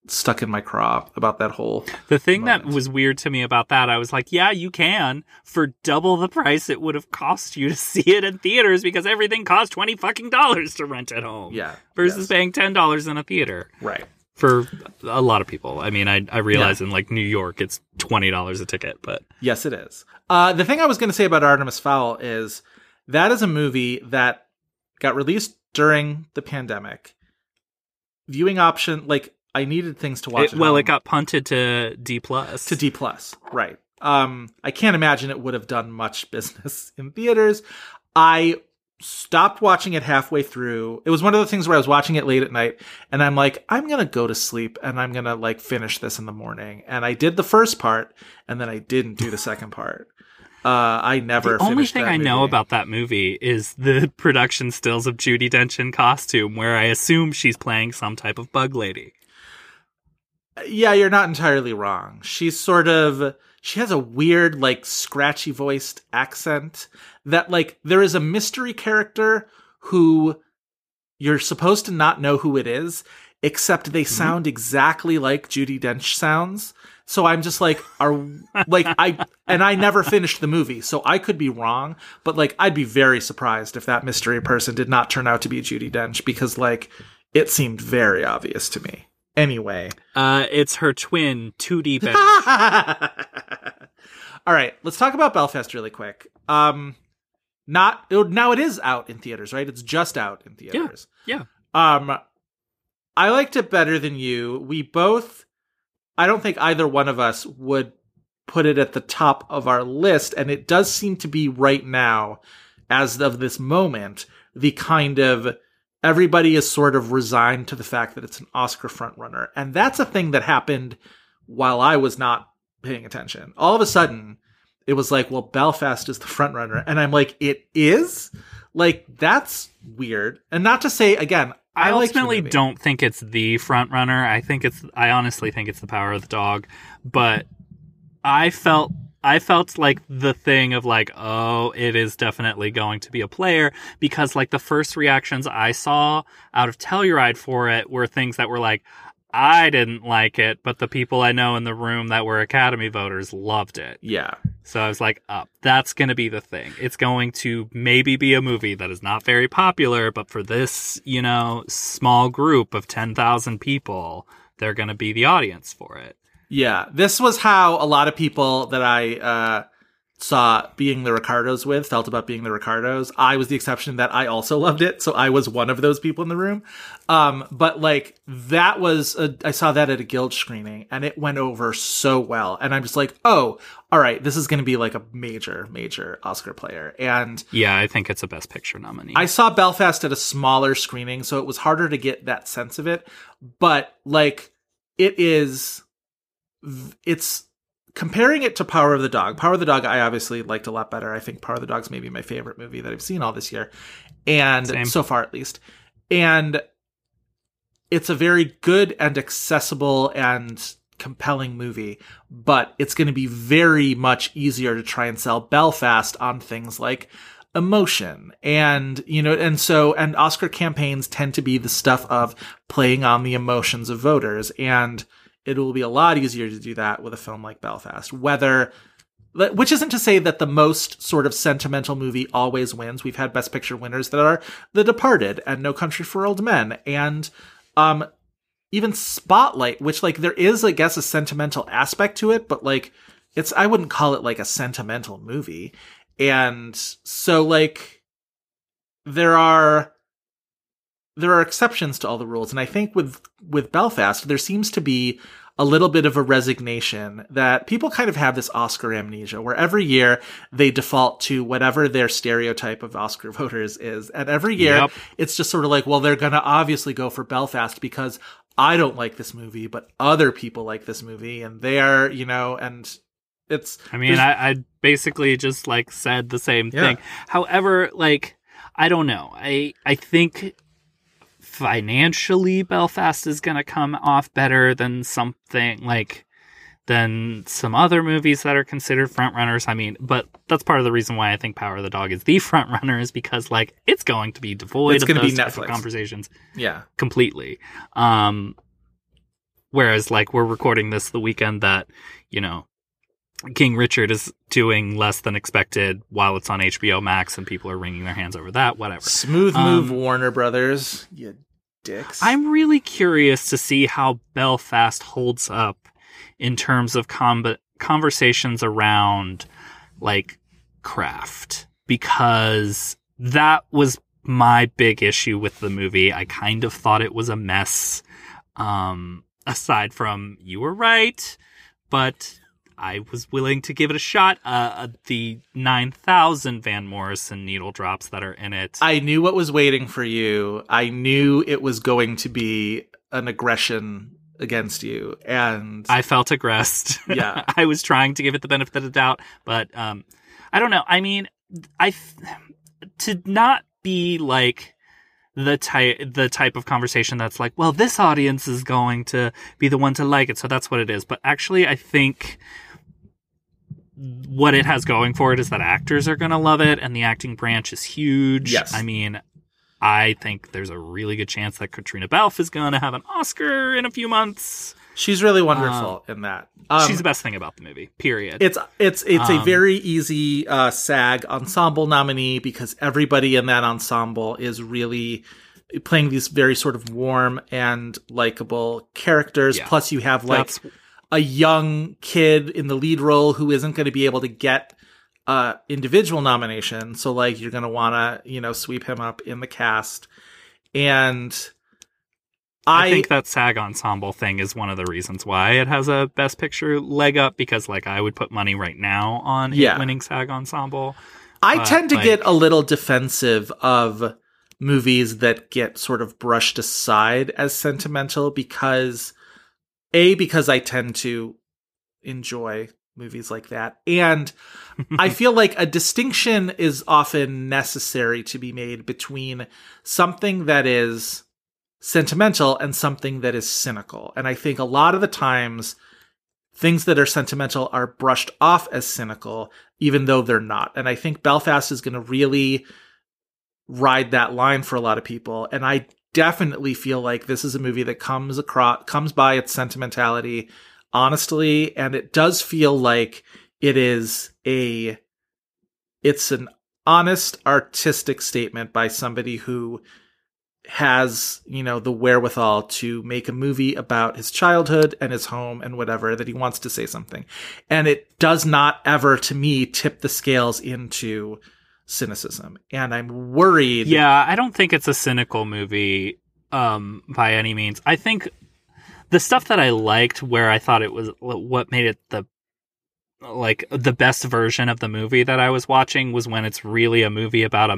stuck in my craw about that whole. The thing that was weird to me about that, I was like, yeah, you can for double the price it would have cost you to see it in theaters because everything costs 20 fucking dollars to rent at home. Yeah. Versus yes. paying $10 in a theater Right. For a lot of people. I mean, I, I realize in like New York, it's $20 a ticket, but Yes, it is. Uh, the thing I was going to say about Artemis Fowl is that is a movie that got released during the pandemic. Viewing option, like I needed things to watch. it, well, home. it got punted to D plus. to D plus, right? Um, I can't imagine it would have done much business in theaters. I stopped watching it halfway through. It was one of the things where I was watching it late at night, and I'm like, I'm gonna go to sleep, and I'm gonna like finish this in the morning. And I did the first part, and then I didn't do the second part. Uh, I never. The only thing I know about that movie is the production stills of Judi Dench in costume, where I assume she's playing some type of bug lady. Yeah, you're not entirely wrong. She's sort of she has a weird like scratchy voiced accent that like there is a mystery character who you're supposed to not know who it is except they mm-hmm. sound exactly like Judi Dench sounds. So I'm just like are like I and I never finished the movie, so I could be wrong, but like I'd be very surprised if that mystery person did not turn out to be Judi Dench because like it seemed very obvious to me. Anyway, Uh, it's her twin, 2D Ben. All right, let's talk about Belfast really quick. Um, not it- now it is out in theaters, right? It's just out in theaters. yeah. Um, I liked it better than you. We both, I don't think either one of us would put it at the top of our list, and it does seem to be right now, as of this moment, the kind of everybody is sort of resigned to the fact that it's an Oscar frontrunner, and that's a thing that happened while I was not paying attention. All of a sudden, it was like, well, Belfast is the frontrunner. and I'm like, it is. Like that's weird, and not to say again. I, I, ultimately don't think it's the frontrunner. I think it's I honestly think it's the power of the dog. But I felt I felt like the thing of like, oh, it is definitely going to be a player because like the first reactions I saw out of Telluride for it were things that were like, I didn't like it, but the people I know in the room that were Academy voters loved it. Yeah, So I was like, up, that's going to be the thing. It's going to maybe be a movie that is not very popular, but for this, you know, small group of 10,000 people, they're going to be the audience for it. Yeah. This was how a lot of people that I uh, saw being the Ricardos with felt about being the Ricardos. I was the exception that I also loved it, so I was one of those people in the room. Um, but like that was a, I saw that at a guild screening, and it went over so well. And I'm just like, oh, all right, this is going to be like a major, major Oscar player. And Yeah, I think it's a Best Picture nominee. I saw Belfast at a smaller screening, so it was harder to get that sense of it. But like, it is, it's comparing it to Power of the Dog. Power of the Dog, I obviously liked a lot better. I think Power of the Dog's maybe my favorite movie that I've seen all this year, and Same. so far at least. And it's a very good and accessible and compelling movie, but it's going to be very much easier to try and sell Belfast on things like emotion and you know and so and Oscar campaigns tend to be the stuff of playing on the emotions of voters and it will be a lot easier to do that with a film like Belfast. Whether which isn't to say that the most sort of sentimental movie always wins. We've had best picture winners that are The Departed and No Country for Old Men. And um even Spotlight, which like there is, I guess, a sentimental aspect to it, but like it's I wouldn't call it like a sentimental movie. And so like there are there are exceptions to all the rules. And I think with with Belfast, there seems to be a little bit of a resignation that people kind of have this Oscar amnesia where every year they default to whatever their stereotype of Oscar voters is. And every year Yep. it's just sort of like, well, they're going to obviously go for Belfast because I don't like this movie, but other people like this movie and they are, you know, and it's, I mean, I, I basically just like said the same Yeah. thing. However, like, I don't know. I, I think financially Belfast is going to come off better than something like than some other movies that are considered front runners. I mean, but that's part of the reason why I think Power of the Dog is the front runner is because like it's going to be devoid It's of gonna be those type of Netflix. conversations yeah. completely. Um, whereas like we're recording this the weekend that, you know, King Richard is doing less than expected while it's on HBO Max and people are wringing their hands over that, whatever. Smooth move, Um, Warner Brothers. You dicks. I'm really curious to see how Belfast holds up in terms of comb- conversations around like craft because that was my big issue with the movie. I kind of thought it was a mess. Um, aside from you were right, but I was willing to give it a shot. Uh, uh, the 9,000 Van Morrison needle drops that are in it. I knew what was waiting for you. I knew it was going to be an aggression against you. And I felt aggressed. Yeah. I was trying to give it the benefit of the doubt, but um, I don't know. I mean, I f- to not be like the type the type of conversation that's like, well, this audience is going to be the one to like it, so that's what it is. But actually, I think what it has going for it is that actors are going to love it, and the acting branch is huge. Yes. I mean. I think there's a really good chance that Caitríona Balfe is going to have an Oscar in a few months. she's really wonderful in that. Um, She's the best thing about the movie. Period. It's it's it's a Um, very easy uh, SAG ensemble nominee because everybody in that ensemble is really playing these very sort of warm and likable characters. Yeah. Plus, you have like That's- a young kid in the lead role who isn't going to be able to get uh individual nomination. So like you're going to want to you know sweep him up in the cast, and I, think that SAG ensemble thing is one of the reasons why it has a Best Picture leg up because, like, I would put money right now on it Yeah. winning SAG ensemble. I Uh, tend to like- get a little defensive of movies that get sort of brushed aside as sentimental because a because I tend to enjoy movies like that. And I feel like a distinction is often necessary to be made between something that is sentimental and something that is cynical. And I think a lot of the times things that are sentimental are brushed off as cynical, even though they're not. And I think Belfast is going to really ride that line for a lot of people. And I definitely feel like this is a movie that comes across, comes by its sentimentality honestly. And it does feel like it is a, it's an honest artistic statement by somebody who has, you know, the wherewithal to make a movie about his childhood and his home and whatever that he wants to say something. And it does not ever to me tip the scales into cynicism. And I'm worried. Yeah, I don't think it's a cynical movie um by any means. I think the stuff that I liked where I thought it was what made it the like the best version of the movie that I was watching was when it's really a movie about a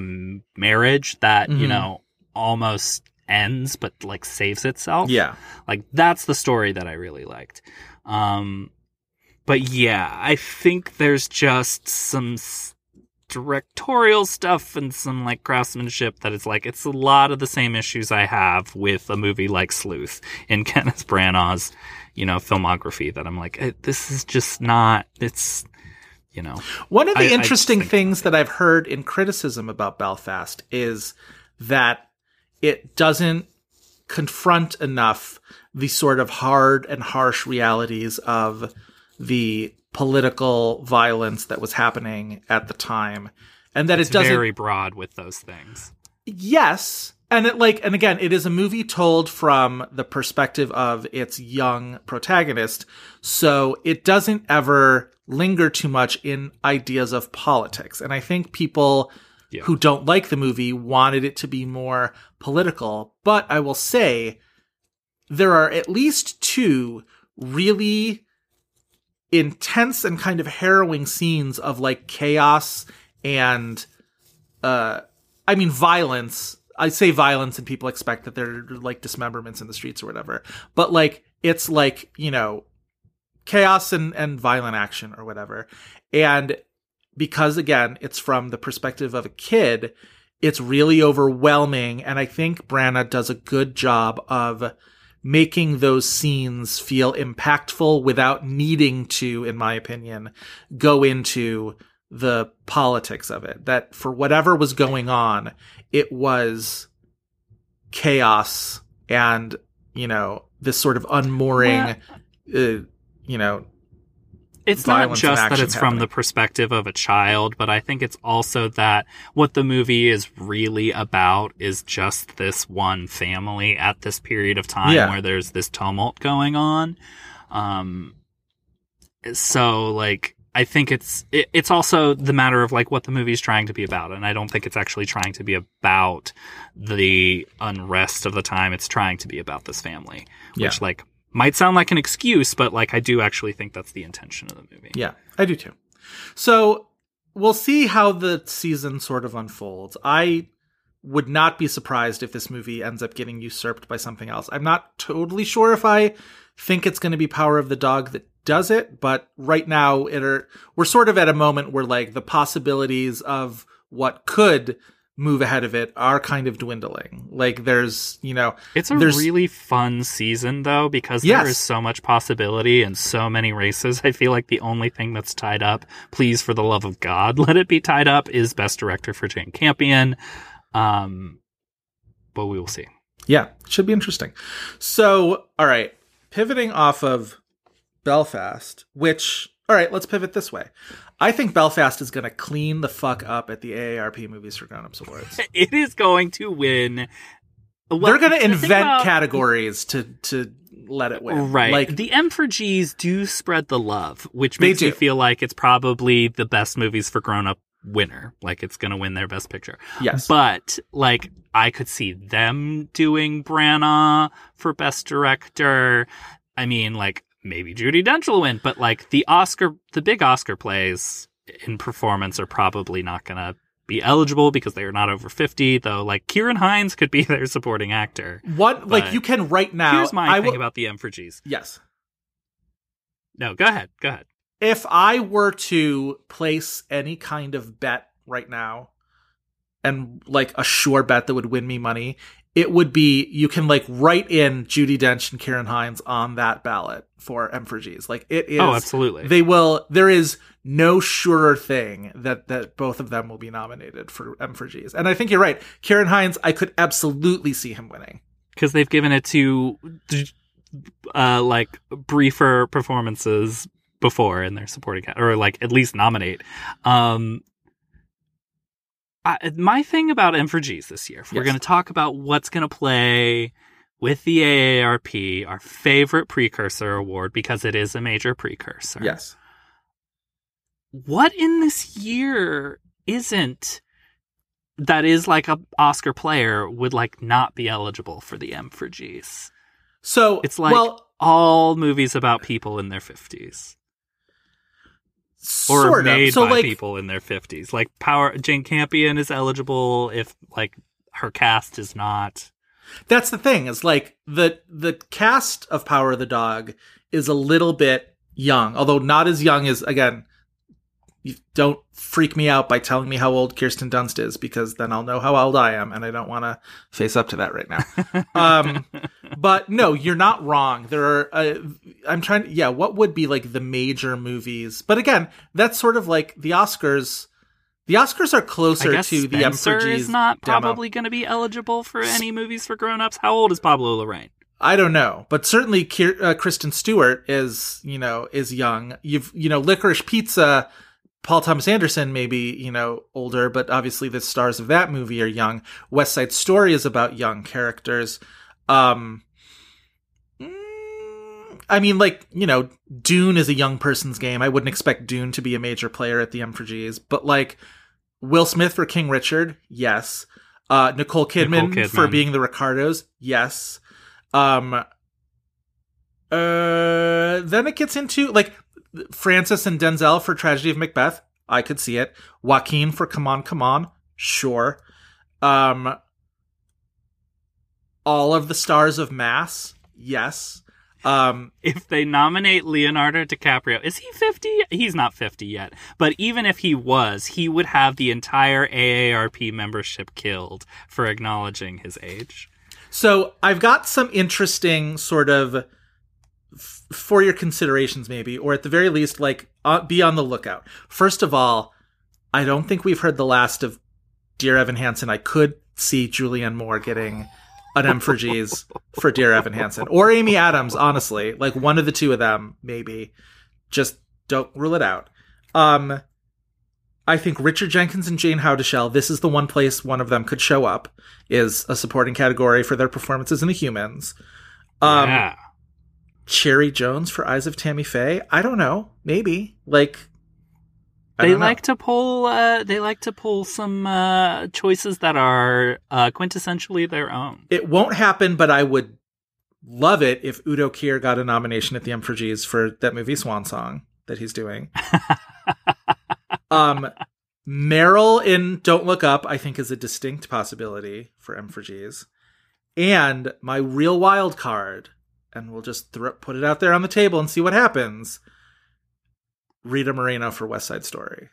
marriage that, you Mhm. know, almost ends but like saves itself. Yeah. Like that's the story that I really liked. Um but yeah, I think there's just some s- directorial stuff and some like craftsmanship that is like it's a lot of the same issues I have with a movie like Sleuth in Kenneth Branagh's, you know, filmography that I'm like eh, this is just not it's you know. One of I- I the interesting think- things that I've heard in criticism about Belfast is that it doesn't confront enough the sort of hard and harsh realities of the political violence that was happening at the time. And that It's it doesn't very broad with those things. Yes. And it like and again, it is a movie told from the perspective of its young protagonist, so it doesn't ever linger too much in ideas of politics. And I think people Yeah. who don't like the movie wanted it to be more political, but I will say there are at least two really intense and kind of harrowing scenes of like chaos and uh I mean violence. I say violence and people expect that there are like dismemberments in the streets or whatever. But like it's like, you know, chaos and, and violent action or whatever. And because again, it's from the perspective of a kid, it's really overwhelming. And I think Branagh does a good job of making those scenes feel impactful without needing to, in my opinion, go into the politics of it. That for whatever was going on, it was chaos and, you know, this sort of unmooring, uh, you know, It's not just that it's from the perspective of a child, but I think it's also that what the movie is really about is just this one family at this period of time Yeah. where there's this tumult going on. Um, so like, I think it's it, it's also the matter of like what the movie's trying to be about, and I don't think it's actually trying to be about the unrest of the time. It's trying to be about this family, which Yeah. like might sound like an excuse, but like I do actually think that's the intention of the movie. Yeah, I do too. So we'll see how the season sort of unfolds. I would not be surprised if this movie ends up getting usurped by something else. I'm not totally sure if I think it's going to be Power of the Dog that does it, but right now it are, we're sort of at a moment where like the possibilities of what could move ahead of it are kind of dwindling. Like there's, you know, It's a really fun season though because Yes. there is so much possibility and so many races. I feel like the only thing that's tied up, please for the love of God, let it be tied up is best director for Jane Campion. Um but we will see. Yeah, should be interesting. So, all right, pivoting off of Belfast, which, all right, let's pivot this way. I think Belfast is going to clean the fuck up at the AARP Movies for Grown-Ups Awards. It is going to win. Well, They're going to invent about- categories to to let it win. Right. Like the M for G's do spread the love, which makes me feel like it's probably the best movies for grown up winner. Like it's going to win their best picture. yes. But like I could see them doing Branagh for best director. I mean, like maybe Judi Dench will win, but like the Oscar, the big Oscar plays in performance are probably not going to be eligible because they are not over 50, though like Ciarán Hinds could be their supporting actor. what like you can right now Here's my I thing will, about the M for G's. Yes. No, go ahead. Go ahead. if I were to place any kind of bet right now, and like a sure bet that would win me money, it would be you can like write in Judi Dench and Ciarán Hinds on that ballot for M for G's. Like it is. Oh, absolutely. They will. There is no surer thing that that both of them will be nominated for M for G's. And I think you're right. Ciarán Hinds, I could absolutely see him winning. because they've given it to uh like briefer performances before in their supporting or like at least nominate um I, my thing about M for G's this year, if we're going to talk about what's going to play with the AARP, our favorite precursor award, because it is a major precursor. Yes. What in this year isn't that is like a Oscar player would like not be eligible for the M for G's? So It's like well, all movies about people in their 50s or sort made of. So by like, people in their 50s. Like Power Jane Campion is eligible if like her cast is not. That's the thing is like the the cast of Power of the Dog is a little bit young, although not as young as again. You don't freak me out by telling me how old Kirsten Dunst is because then I'll know how old I am, and I don't want to face up to that right now. um, but no, you're not wrong. There are. Uh, I'm trying. Yeah, what would be like the major movies? But again, that's sort of like the Oscars. The Oscars are closer to the Spencer for G's is not probably going to be eligible for any movies for grown-ups. How old is Pablo Larraín? I don't know, but certainly Kier- uh, Kristen Stewart is, you know, is young. You've, you know, Licorice Pizza, Paul Thomas Anderson maybe, you know, older, but obviously the stars of that movie are young. West Side Story is about young characters. Um, mm, I mean, like, you know, Dune is a young person's game. I wouldn't expect Dune to be a major player at the M for G's, but like Will Smith for King Richard, yes. Uh, Nicole Kidman, Nicole for being the Ricardos, yes. Um, uh, then it gets into like Frances and Denzel for Tragedy of Macbeth. I could see it. Joaquin for Come On, Come On. Sure. Um, all of the stars of Mass. Yes. Um, if they nominate Leonardo DiCaprio, is he 50? He's not 50 yet. But even if he was, he would have the entire AARP membership killed for acknowledging his age. So I've got some interesting sort of f- for your considerations, maybe, or at the very least, like uh, be on the lookout. First of all, I don't think we've heard the last of Dear Evan Hansen. I could see Julianne Moore getting an M for G's for Dear Evan Hansen or Amy Adams. Honestly, like one of the two of them, maybe. Just don't rule it out. Um, I think Richard Jenkins and Jayne Houdyshell, this is the one place one of them could show up, is a supporting category for their performances in The Humans. Um, yeah. Cherry Jones for Eyes of Tammy Faye. I don't know. Maybe. Like, I They don't know. like to pull uh they like to pull some uh choices that are uh quintessentially their own. It won't happen, but I would love it if Udo Kier got a nomination at the M for G's for that movie Swan Song that he's doing. um, Meryl in Don't Look Up, I think, is a distinct possibility for M for G's. And my real wild card, and we'll just throw, put it out there on the table and see what happens. Rita Moreno for West Side Story.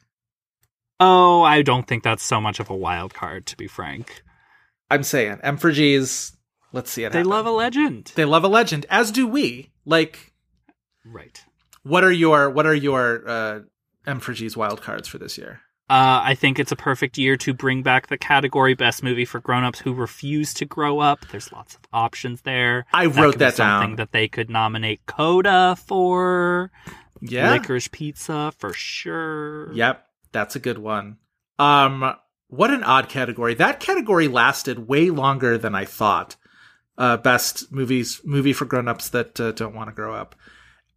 Oh, I don't think that's so much of a wild card to be frank. I'm saying M for G's. Let's see it. They happen. love a legend. They love a legend, as do we. Like, Right. what are your what are your uh, M for G's wild cards for this year? Uh, I think it's a perfect year to bring back the category best movie for grown-ups who refuse to grow up. There's lots of options there. I That wrote that something down. that they could nominate Coda for. Yeah. Licorice Pizza for sure. Yep, that's a good one. Um, what an odd category. That category lasted way longer than I thought. Uh, best movies, movie for grown-ups that uh, don't want to grow up.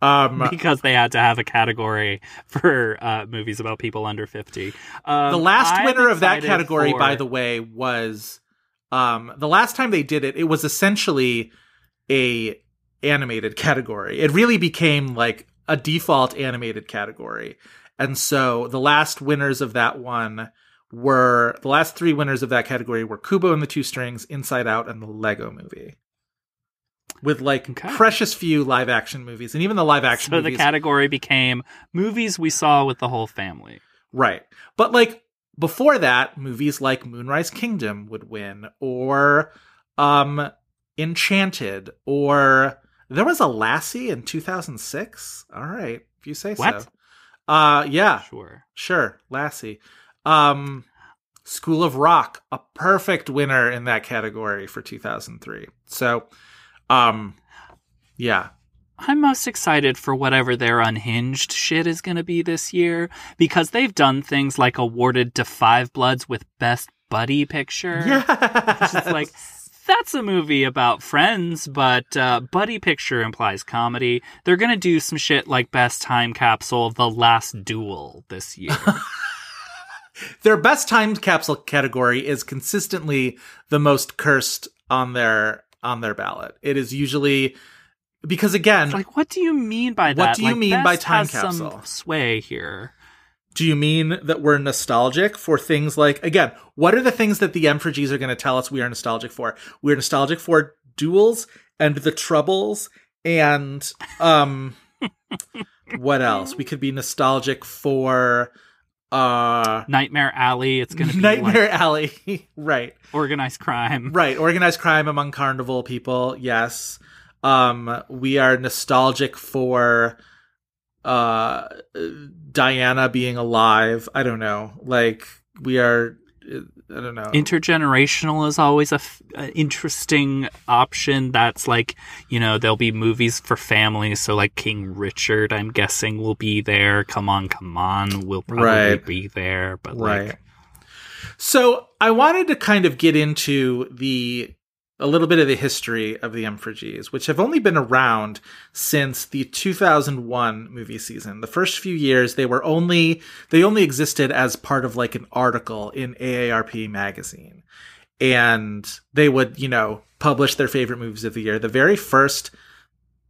Um, Because they had to have a category for uh, movies about people under 50. Um, the last I'm winner of that category, for- by the way, was um, the last time they did it. It was essentially a animated category. It really became like a default animated category, and so the last winners of that one were the last three winners of that category were Kubo and the Two Strings, Inside Out, and the Lego Movie. With like Okay. precious few live action movies, and even the live action So the category became movies we saw with the whole family. right? But like before that, movies like Moonrise Kingdom would win, or um, Enchanted, or there was a Lassie in two thousand six. All right, if you say What? so. Uh, yeah, Sure. Sure, Lassie. Um School of Rock, a perfect winner in that category for 2003. So, um yeah. I'm most excited for whatever their unhinged shit is going to be this year because they've done things like awarded to Five Bloods with Best Buddy Picture. Yeah. It's like that's a movie about friends, but uh, buddy picture implies comedy. They're gonna do some shit like Best Time Capsule, The Last Duel this year. Their best time capsule category is consistently the most cursed on their on their ballot. It is usually because again, like, what do you mean by that? What do you Like, mean by time capsule? Some sway here. Do you mean that we're nostalgic for things like again, what are the things that the Gs are going to tell us we are nostalgic for? We're nostalgic for duels and the troubles and um what else? We could be nostalgic for uh Nightmare Alley. It's gonna be Nightmare like Alley. right. organized crime. Right, organized crime among carnival people. Yes. Um we are nostalgic for uh Diana being alive. I don't know. Like we are I don't know. Intergenerational is always a f- a interesting option. That's like, you know, there'll be movies for families. So, like King Richard, I'm guessing will be there. Come on, come on, will probably Right. be there. But right. like, So I wanted to kind of get into the a little bit of the history of the M for Gs, which have only been around since the 2001 movie season. The first few years, they were only they only existed as part of like an article in AARP magazine, and they would you know publish their favorite movies of the year. The very first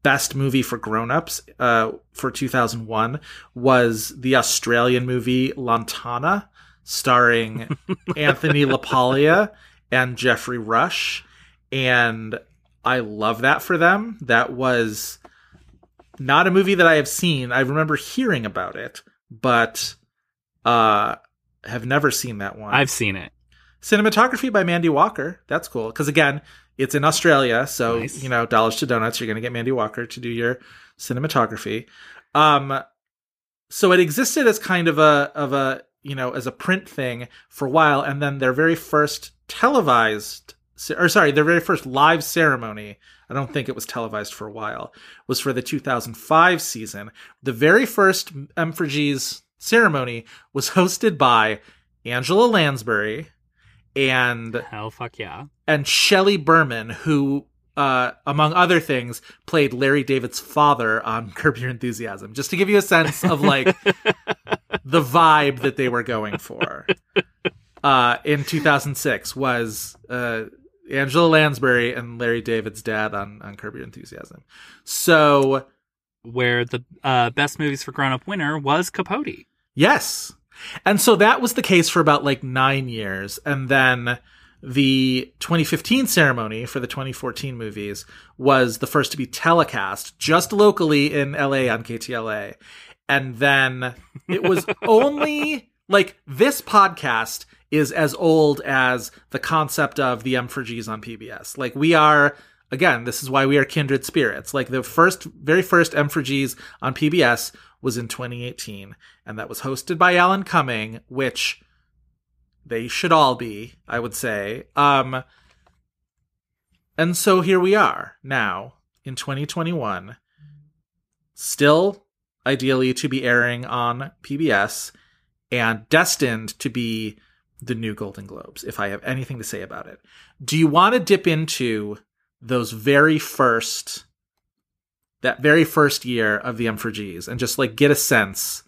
best movie for grown-ups uh, for 2001 was the Australian movie Lantana, starring Anthony LaPaglia and Geoffrey Rush. And I love that for them. That was not a movie that I have seen. I remember hearing about it, but uh have never seen that one. I've seen it. Cinematography by Mandy Walker. That's cool. Because again, it's in Australia, so Nice. you know, dollars to donuts. You're going to get Mandy Walker to do your cinematography. Um, so it existed as kind of a of a you know as a print thing for a while, and then their very first televised, or sorry, their very first live ceremony. I don't think it was televised for a while. Was for the 2005 season. The very first M for G's ceremony was hosted by Angela Lansbury and Hell, fuck yeah. and Shelley Berman, who, uh, among other things, played Larry David's father on Curb Your Enthusiasm, just to give you a sense of like the vibe that they were going for. Uh, in 2006 was uh, Angela Lansbury and Larry David's dad on on Curb Your Enthusiasm. So Where the uh, best movies for grown up winner was Capote. Yes. And so that was the case for about like nine years. And then the 2015 ceremony for the 2014 movies was the first to be telecast just locally in LA on KTLA. And then it was only like this podcast is as old as the concept of the M for G's on PBS. Like we are again, this is why we are kindred spirits. Like the first very first M for G's on PBS was in 2018 and that was hosted by Alan Cumming, which they should all be, I would say. Um and so here we are now in 2021 still ideally to be airing on PBS and destined to be the new Golden Globes, if I have anything to say about it. Do you want to dip into those very first, that very first year of the M for Gs and just like get a sense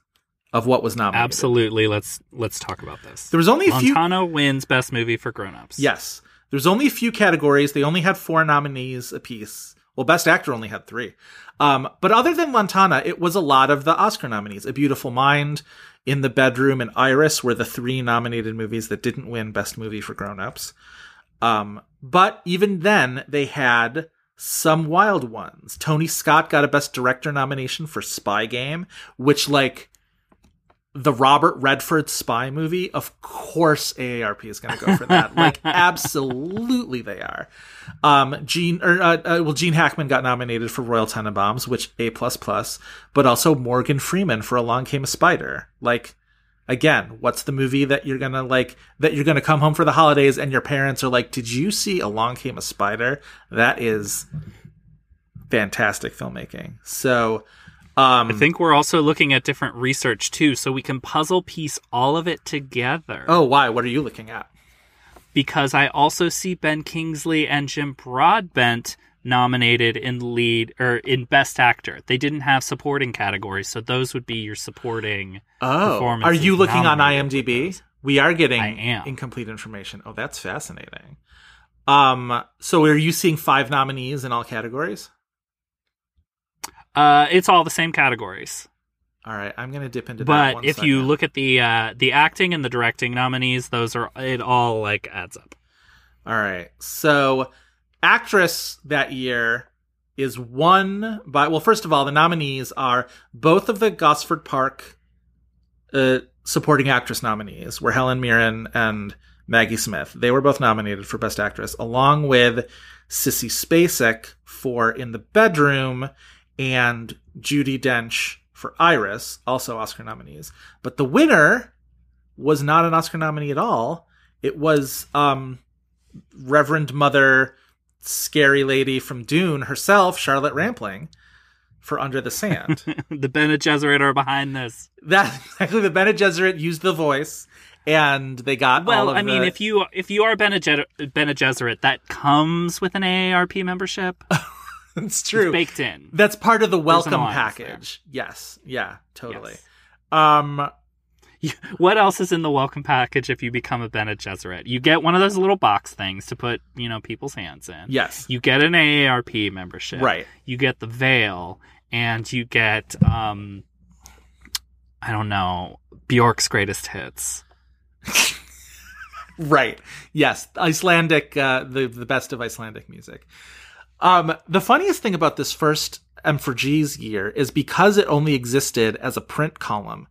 of what was nominated? Absolutely. Let's let's talk about this. There was only a few. Lantana wins best movie for grown ups. Yes. There's only a few categories. They only had four nominees apiece. Well, Best Actor only had three. Um, but other than Lantana, it was a lot of the Oscar nominees. A Beautiful Mind, In the Bedroom, and Iris were the three nominated movies that didn't win Best Movie for Grown Ups. Um, but even then, they had some wild ones. Tony Scott got a Best Director nomination for Spy Game, which, like, the Robert Redford spy movie, of course AARP is going to go for that. like, absolutely they are. Um, Gene, or, uh, uh, well, Gene Hackman got nominated for Royal Tenenbaums, which A plus plus, but also Morgan Freeman for Along Came a Spider. Like, again, what's the movie that you're gonna like, that you're gonna come home for the holidays and your parents are like, did you see Along Came a Spider? That is fantastic filmmaking. So, um, I think we're also looking at different research too, so we can puzzle piece all of it together. oh, why? What are you looking at? because I also see Ben Kingsley and Jim Broadbent nominated in lead or in best actor. They didn't have supporting categories, so those would be your supporting. Oh, are you looking on IMDb? We are getting incomplete information. Oh, that's fascinating. Um, so are you seeing five nominees in all categories? Uh, it's all the same categories. All right, I'm gonna dip into that. But one if you look at the uh, the acting and the directing nominees, those are it all like adds up. All right. So, actress that year is won by, well, first of all, the nominees are both of the Gosford Park uh, supporting actress nominees were Helen Mirren and Maggie Smith. They were both nominated for Best Actress, along with Sissy Spacek for In the Bedroom and Judi Dench for Iris, also Oscar nominees. But the winner was not an Oscar nominee at all. It was um, Reverend Mother, scary lady from Dune herself, Charlotte Rampling, for Under the Sand. the Bene Gesserit are behind this. that exactly the Bene Gesserit used the voice, and they got Well, I mean, the- if you if you are Bene, Ge- Bene Gesserit, that comes with an AARP membership. it's true. It's baked in. That's part of the welcome package. Yes. Yeah. Totally. Um. What else is in the welcome package if you become a Bene Gesserit? You get one of those little box things to put, you know, people's hands in. Yes. You get an AARP membership. Right. You get the veil, and you get, um, I don't know, Bjork's greatest hits. Right. Yes. Icelandic. Uh, the the best of Icelandic music. Um. The funniest thing about this first M4G's year is because it only existed as a print column.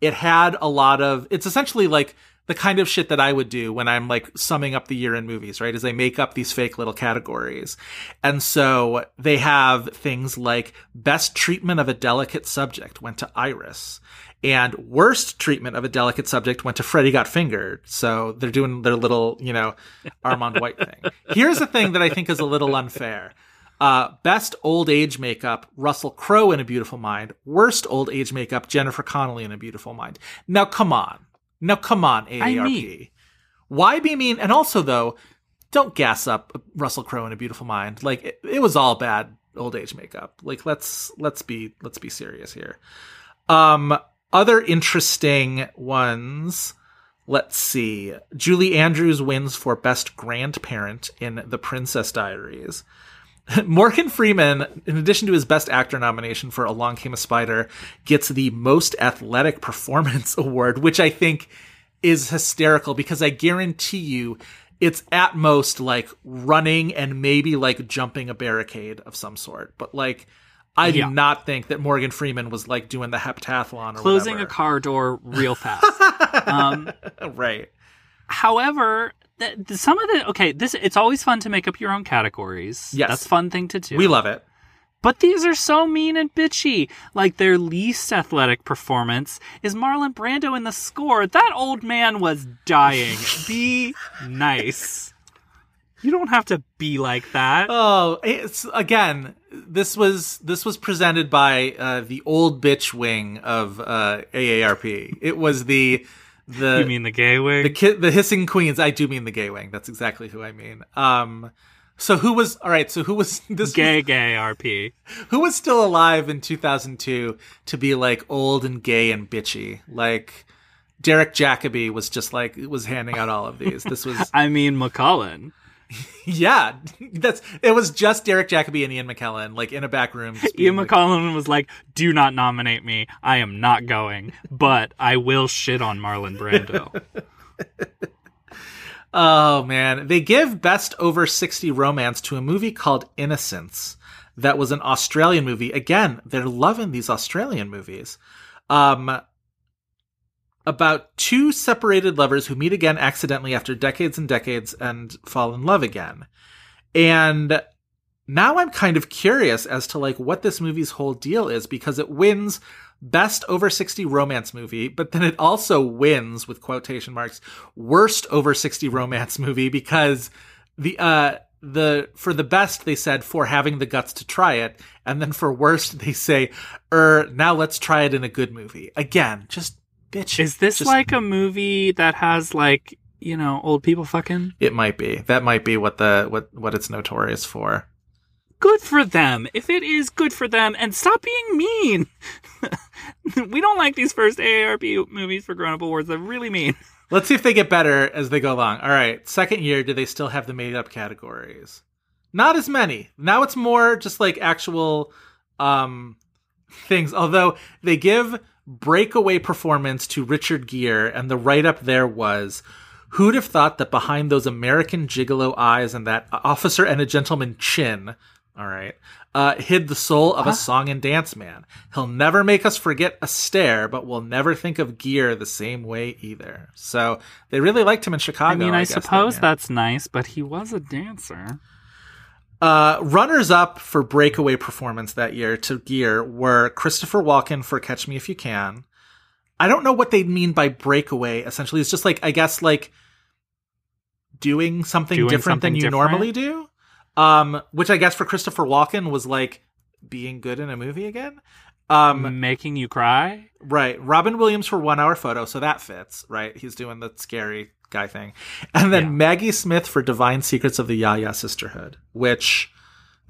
It had a lot of. It's essentially like the kind of shit that I would do when I'm like summing up the year in movies, right? Is they make up these fake little categories. And so they have things like best treatment of a delicate subject went to Iris. And worst treatment of a delicate subject went to Freddie Got Fingered. So they're doing their little, you know, Armond White thing. Here's a thing that I think is a little unfair. Uh, best old age makeup, Russell Crowe in A Beautiful Mind. Worst old age makeup, Jennifer Connelly in A Beautiful Mind. Now, come on. Now, come on, AARP. mean- Why be mean? And also, though, don't gas up Russell Crowe in A Beautiful Mind. Like, it, it was all bad old age makeup. Like, let's let's be let's be serious here. Um, other interesting ones. Let's see. Julie Andrews wins for Best Grandparent in The Princess Diaries. Morgan Freeman, in addition to his Best Actor nomination for Along Came a Spider, gets the Most Athletic Performance Award, which I think is hysterical because I guarantee you it's at most like running and maybe like jumping a barricade of some sort. But like, I do Yeah. not think that Morgan Freeman was like doing the heptathlon or Closing a car door real fast. um, right. however, th- some of the okay, this it's always fun to make up your own categories. Yes. that's a fun thing to do. We love it. But these are so mean and bitchy. Like their least athletic performance is Marlon Brando in the score. That old man was dying. Be nice. You don't have to be like that. Oh, it's again. This was this was presented by uh, the old bitch wing of uh, AARP. It was the the you mean the gay wing? the ki- the hissing queens. I do mean the gay wing. That's exactly who I mean. Um, so who was all right? So who was this? gay gay RP. who was still alive in 2002 to be like old and gay and bitchy? Like Derek Jacobi was just like was handing out all of these. This was I mean McKellen. yeah. That's it was just Derek Jacobi and Ian McKellen like in a back room. Ian like, McKellen was like, "Do not nominate me. I am not going, but I will shit on Marlon Brando." Oh man, they give best over 60 romance to a movie called Innocence that was an Australian movie. Again, they're loving these Australian movies. Um about two separated lovers who meet again accidentally after decades and decades and fall in love again. And now I'm kind of curious as to like what this movie's whole deal is because it wins best over 60 romance movie, but then it also wins with quotation marks worst over 60 romance movie because the uh the for the best they said for having the guts to try it and then for worst they say er now let's try it in a good movie. Again, just bitch. Is this just- like a movie that has like you know old people fucking? it might be. That might be what the what what it's notorious for. Good for them. If it is good for them, and stop being mean. we don't like these first AARP movies for grown up awards. They're really mean. Let's see if they get better as they go along. All right, second year, do they still have the made up categories? Not as many. Now it's more just like actual um things. Although they give breakaway performance to Richard Gere, and the write up there was Who'd have thought that behind those American gigolo eyes and that officer and a gentleman chin, all right, uh, hid the soul of a song and dance man. He'll never make us forget Astaire, but we'll never think of Gere the same way either. So they really liked him in Chicago. I mean, I, that suppose that's nice, but he was a dancer. Uh, runners up for breakaway performance that year to Gere were Christopher Walken for Catch Me If You Can. I don't know what they mean by breakaway. Essentially, it's just like I guess like doing something Doing different than you different? normally do. Um, which I guess for Christopher Walken was like being good in a movie again. Um, Making you cry? Right. Robin Williams for one hour photo, so that fits, right? He's doing the scary guy thing. And then Yeah. Maggie Smith for Divine Secrets of the Yaya Sisterhood, which,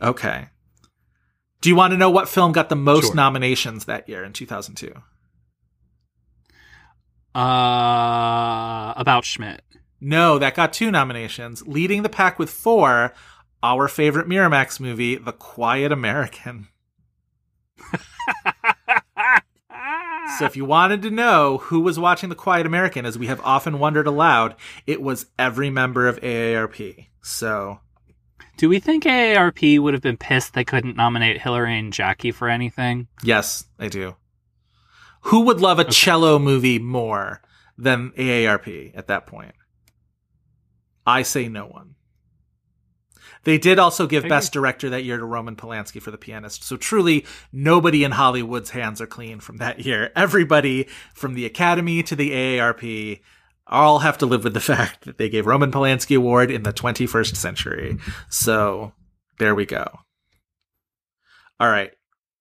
okay. Do you want to know what film got the most Sure. nominations that year in 2002? Uh, about Schmidt. No, that got two nominations. Leading the pack with four, our favorite Miramax movie, The Quiet American. So if you wanted to know who was watching The Quiet American, as we have often wondered aloud, it was every member of AARP. So Do we think AARP would have been pissed they couldn't nominate Hilary and Jackie for anything? yes, I do. Who would love a cello movie more than AARP at that point? I say no one. They did also give Best Director that year to Roman Polanski for The Pianist. So truly, nobody in Hollywood's hands are clean from that year. Everybody from the Academy to the AARP all have to live with the fact that they gave Roman Polanski Award in the 21st century. So there we go. All right.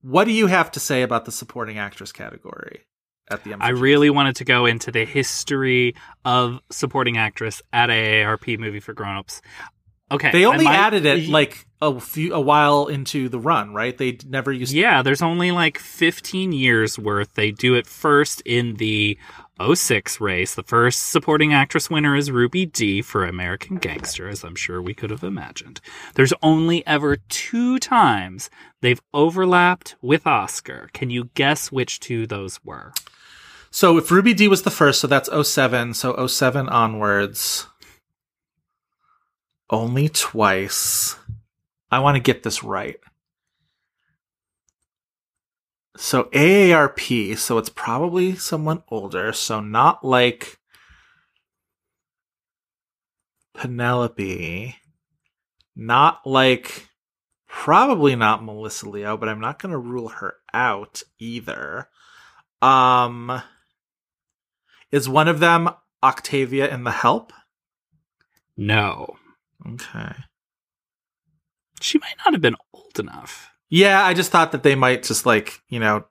What do you have to say about the supporting actress category at the I really wanted to go into the history of supporting actress at AARP movie for grown-ups. Okay. They only might- added it like a few a while into the run, right? They never used Yeah, there's only like 15 years worth. They do it first in the 06 race. The first supporting actress winner is Ruby Dee for American Gangster, as I'm sure we could have imagined. There's only ever two times they've overlapped with Oscar. Can you guess which two those were? So if Ruby Dee was the first, so that's 07, so 07 onwards. Only twice. I want to get this right. So AARP, so it's probably someone older, so not like Penelope, not like probably not Melissa Leo, but I'm not going to rule her out either. Um is one of them Octavia in The Help? No. Okay. She might not have been old enough. Yeah, I just thought that they might just like, you know,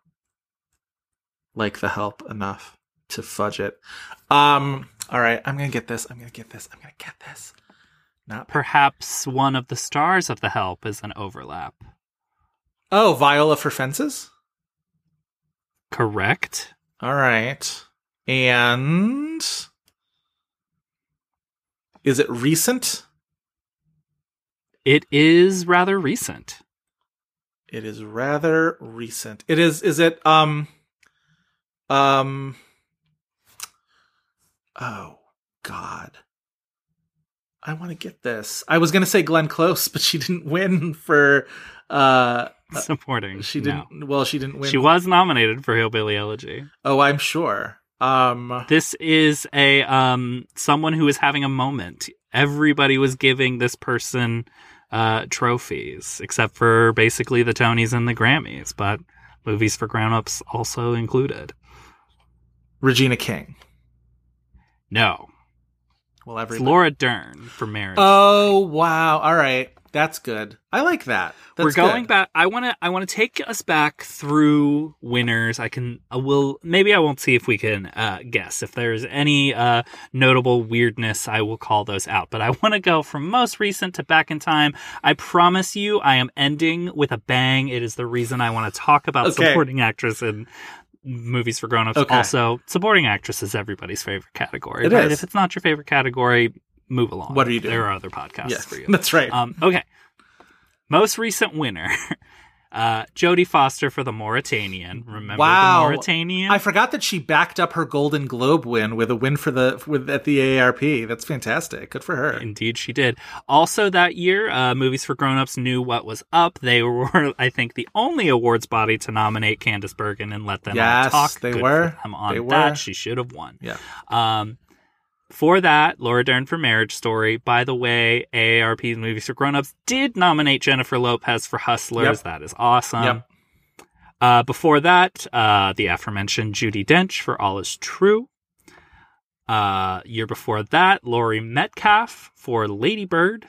like The Help enough to fudge it. Um, all right, I'm gonna get this. I'm gonna get this. I'm gonna get this. Not Perhaps one of the stars of The Help is an overlap. oh, Viola for fences. Correct? All right, and is it recent? It is rather recent. It is rather recent. It is. Is it? Um. Um. Oh God. I want to get this. I was going to say Glenn Close, but she didn't win for. uh Supporting. She didn't. Well, she didn't win. She was nominated for Hillbilly Elegy. Oh, I'm sure. Um, This is a um someone who is having a moment. Everybody was giving this person uh trophies, except for basically the Tonys and the Grammys, but movies for grown-ups also included. Regina King. No, Well, it's. Laura Dern for Marriage. Oh wow! All right, that's good. I like that. That's We're going good. back. I want to. I want to take us back through winners. I can. I will. Maybe I won't see if we can uh, guess if there's any uh, notable weirdness. I will call those out. But I want to go from most recent to back in time. I promise you, I am ending with a bang. It is the reason I want to talk about Okay. supporting actress and movies for grown-ups. Okay. Also, supporting actress is everybody's favorite category. It right? is. If it's not your favorite category, move along. What are you doing? There are other podcasts Yes, for you. that's right. Um, okay. Most recent winner, uh, Jodie Foster for the Mauritanian. Remember Wow. the Mauritanian? I forgot that she backed up her Golden Globe win with a win for the with at the AARP. That's fantastic. Good for her. Indeed, she did. Also, that year, uh, Movies for Grown-Ups knew what was up. They were, I think, the only awards body to nominate Candice Bergen and let them Yes, talk. they Good were. them on They were. that. She should have won. Yeah. Um, for that, Laura Dern for Marriage Story. By the way, AARP's Movies for Grown-Ups did nominate Jennifer Lopez for Hustlers. Yep. That is awesome. Yep. Uh, before that, uh, the aforementioned Judi Dench for All Is True. Uh, year before that, Laurie Metcalf for Lady Bird,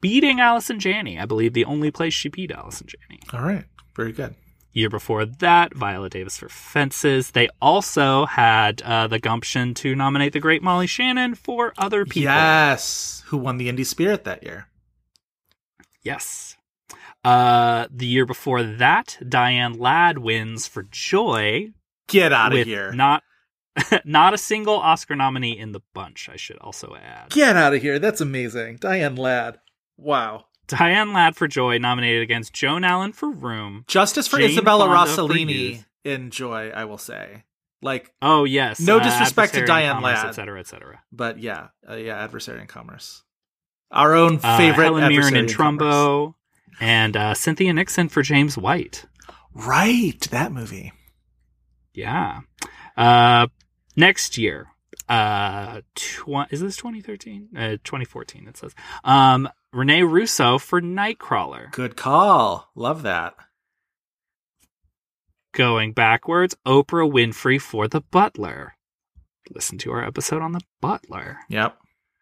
beating Allison Janney. I believe the only place she beat Allison Janney. All right. Very good. Year before that, Viola Davis for Fences. They also had uh, the gumption to nominate the great Molly Shannon for Other People. Yes. Who won the Indie Spirit that year? Yes. Uh, the year before that, Diane Ladd wins for Joy Get out of here. not not a single Oscar nominee in the bunch. I should also add. Get out of here. That's amazing. Diane Ladd. Wow. Diane Ladd for Joy nominated against Joan Allen for Room. Justice for Jane Isabella Fonda Rossellini in Joy, I will say. Like, Oh yes, No uh, disrespect to Diane Commerce, Ladd. etc., cetera, et cetera. but yeah, uh, yeah, Adversary in Commerce. Our own Uh, favorite Helen Mirren and. Trumbo, and uh, Cynthia Nixon for James White. Right, that movie. Yeah. Uh, next year, uh, tw- is this 2013? Uh, 2014, it says. Um, Rene Russo for Nightcrawler. Good call. Love that. Going backwards, Oprah Winfrey for The Butler. Listen to our episode on The Butler. Yep.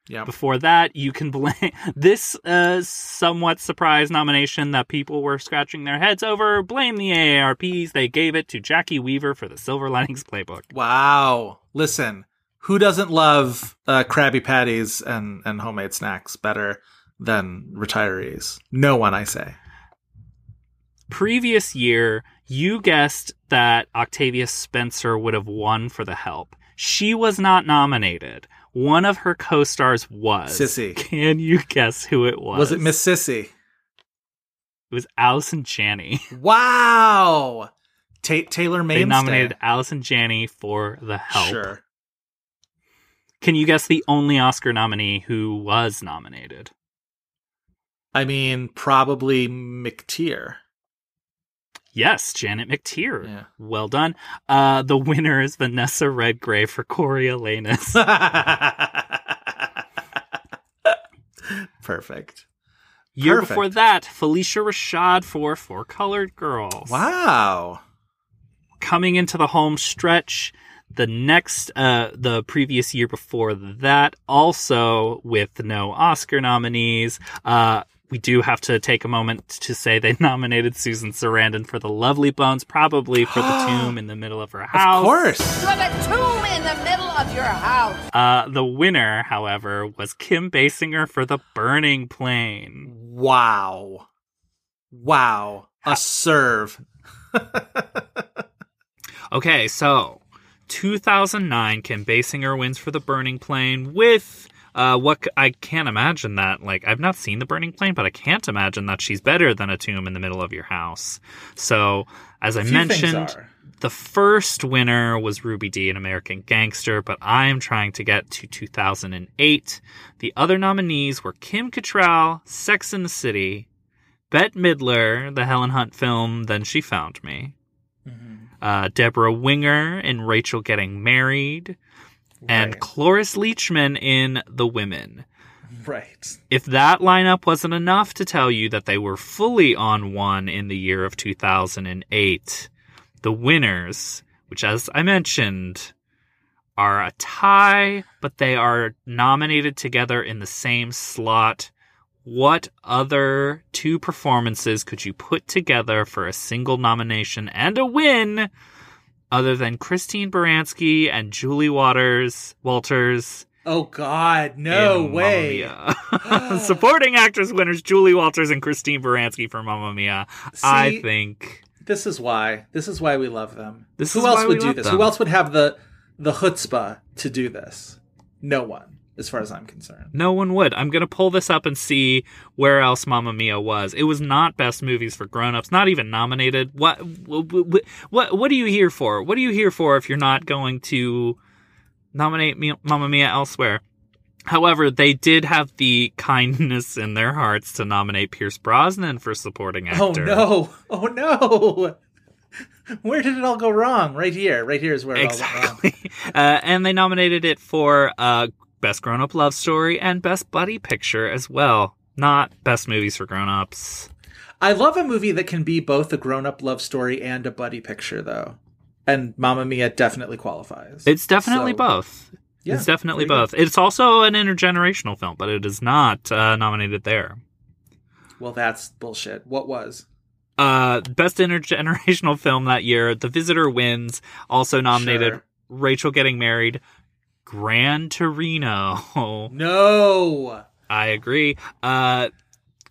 Yep. Before that, you can blame this uh, somewhat surprise nomination that people were scratching their heads over. Blame the AARPs. They gave it to Jacki Weaver for the Silver Linings Playbook. Wow. Listen, who doesn't love uh, Krabby Patties and, and homemade snacks better than retirees? No one, I say. previous year, you guessed that Octavia Spencer would have won for The Help. She was not nominated. One of her co-stars was. Sissy. Can you guess who it was? Was it Miss Sissy? It was Allison Janney. Wow. Ta- Taylor Mainstay. They nominated Allison Janney for The Help. Sure. Can you guess the only Oscar nominee who was nominated? I mean, probably McTeer. Yes, Janet McTeer. Yeah. Well done. Uh, the winner is Vanessa Redgrave for Coriolanus. Perfect. Year Perfect. before that, Phylicia Rashad for Four Colored Girls. Wow. Coming into the home stretch, the next, uh, the previous year before that, also with no Oscar nominees. Uh, we do have to take a moment to say they nominated Susan Sarandon for The Lovely Bones, probably for the tomb in the middle of her house. Of course. You have a tomb in the middle of your house. Uh, the winner, however, was Kim Basinger for The Burning Plain. Wow. Wow. A serve. Okay, so 2009, Kim Basinger wins for The Burning Plain with uh, what I can't imagine that. Like, I've not seen The Burning Plain, but I can't imagine that she's better than a tomb in the middle of your house. So, as I mentioned, the first winner was Ruby Dee, an American Gangster, but I'm trying to get to 2008. The other nominees were Kim Cattrall, Sex in the City, Bette Midler, the Helen Hunt film Then She Found Me, uh, Debra Winger in Rachel Getting Married, and Right. Cloris Leachman in The Women. Right. If that lineup wasn't enough to tell you that they were fully on one in the year of 2008, the winners, which as I mentioned, are a tie, but they are nominated together in the same slot. What other two performances could you put together for a single nomination and a win other than Christine Baranski and Julie Waters Walters Oh God, no way. Supporting actress winners Julie Walters and Christine Baranski for Mamma Mia. I think This is why. This is why we love them. This Who else would do this? them. Who else would have the the chutzpah to do this? No one, as far as I'm concerned. no one would. I'm going to pull this up and see where else Mamma Mia was. It was not best movies for grown-ups, not even nominated. What what what, what are you here for? What are you here for if you're not going to nominate Mi- Mamma Mia elsewhere? However, they did have the kindness in their hearts to nominate Pierce Brosnan for supporting actor. Oh no! Oh no! Where did it all go wrong? Right here. Right here is where it all went wrong. Exactly. Uh, and they nominated it for uh, Best Grown Up Love Story and Best Buddy Picture as well. Not Best Movies for Grown Ups. I love a movie that can be both a grown-up love story and a buddy picture, though. And Mamma Mia definitely qualifies. It's definitely So- both. Yeah, it's definitely there you go. both. It's also an intergenerational film, but it is not uh, nominated there. Well, that's bullshit. What was? Uh, best intergenerational film that year, The Visitor wins. Also nominated Sure. Rachel Getting Married, Gran Torino. No. I agree. Uh,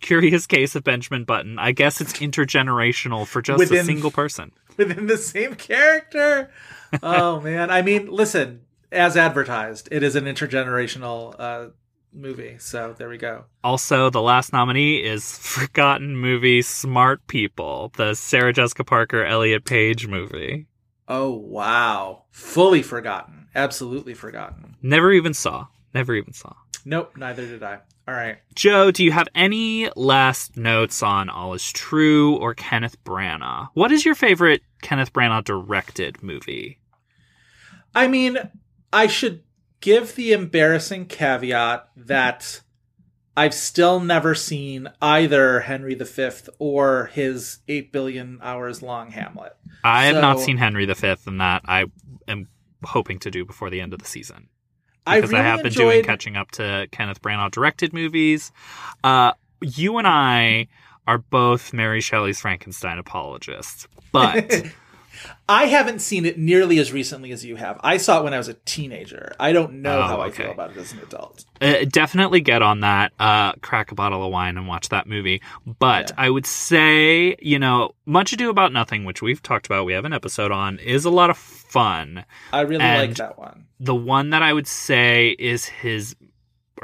Curious Case of Benjamin Button. I guess it's intergenerational for just a single person. Within the same character. Oh man. I mean, listen. As advertised, it is an intergenerational uh, movie. So there we go. Also, the last nominee is forgotten movie Smart People, the Sarah Jessica Parker Elliot Page movie. Oh wow. Fully forgotten. Absolutely forgotten. Never even saw. Never even saw. Nope. Neither did I. All right. Joe, do you have any last notes on All Is True or Kenneth Branagh? What is your favorite Kenneth Branagh directed movie? I mean, I should give the embarrassing caveat that I've still never seen either Henry V or his 8 billion hours long Hamlet. I have not seen Henry V, and that I am hoping to do before the end of the season. I because I, really have been doing catching up to Kenneth Branagh directed movies. Uh, you and I are both Mary Shelley's Frankenstein apologists, but I haven't seen it nearly as recently as you have. I saw it when I was a teenager. I don't know Oh, how I feel about it as an adult. uh, definitely get on that. Uh, crack a bottle of wine and watch that movie. But Yeah. I would say, you know, Much Ado About Nothing, which we've talked about, we have an episode on, is a lot of fun. I really And- like that one. the one that I would say is his,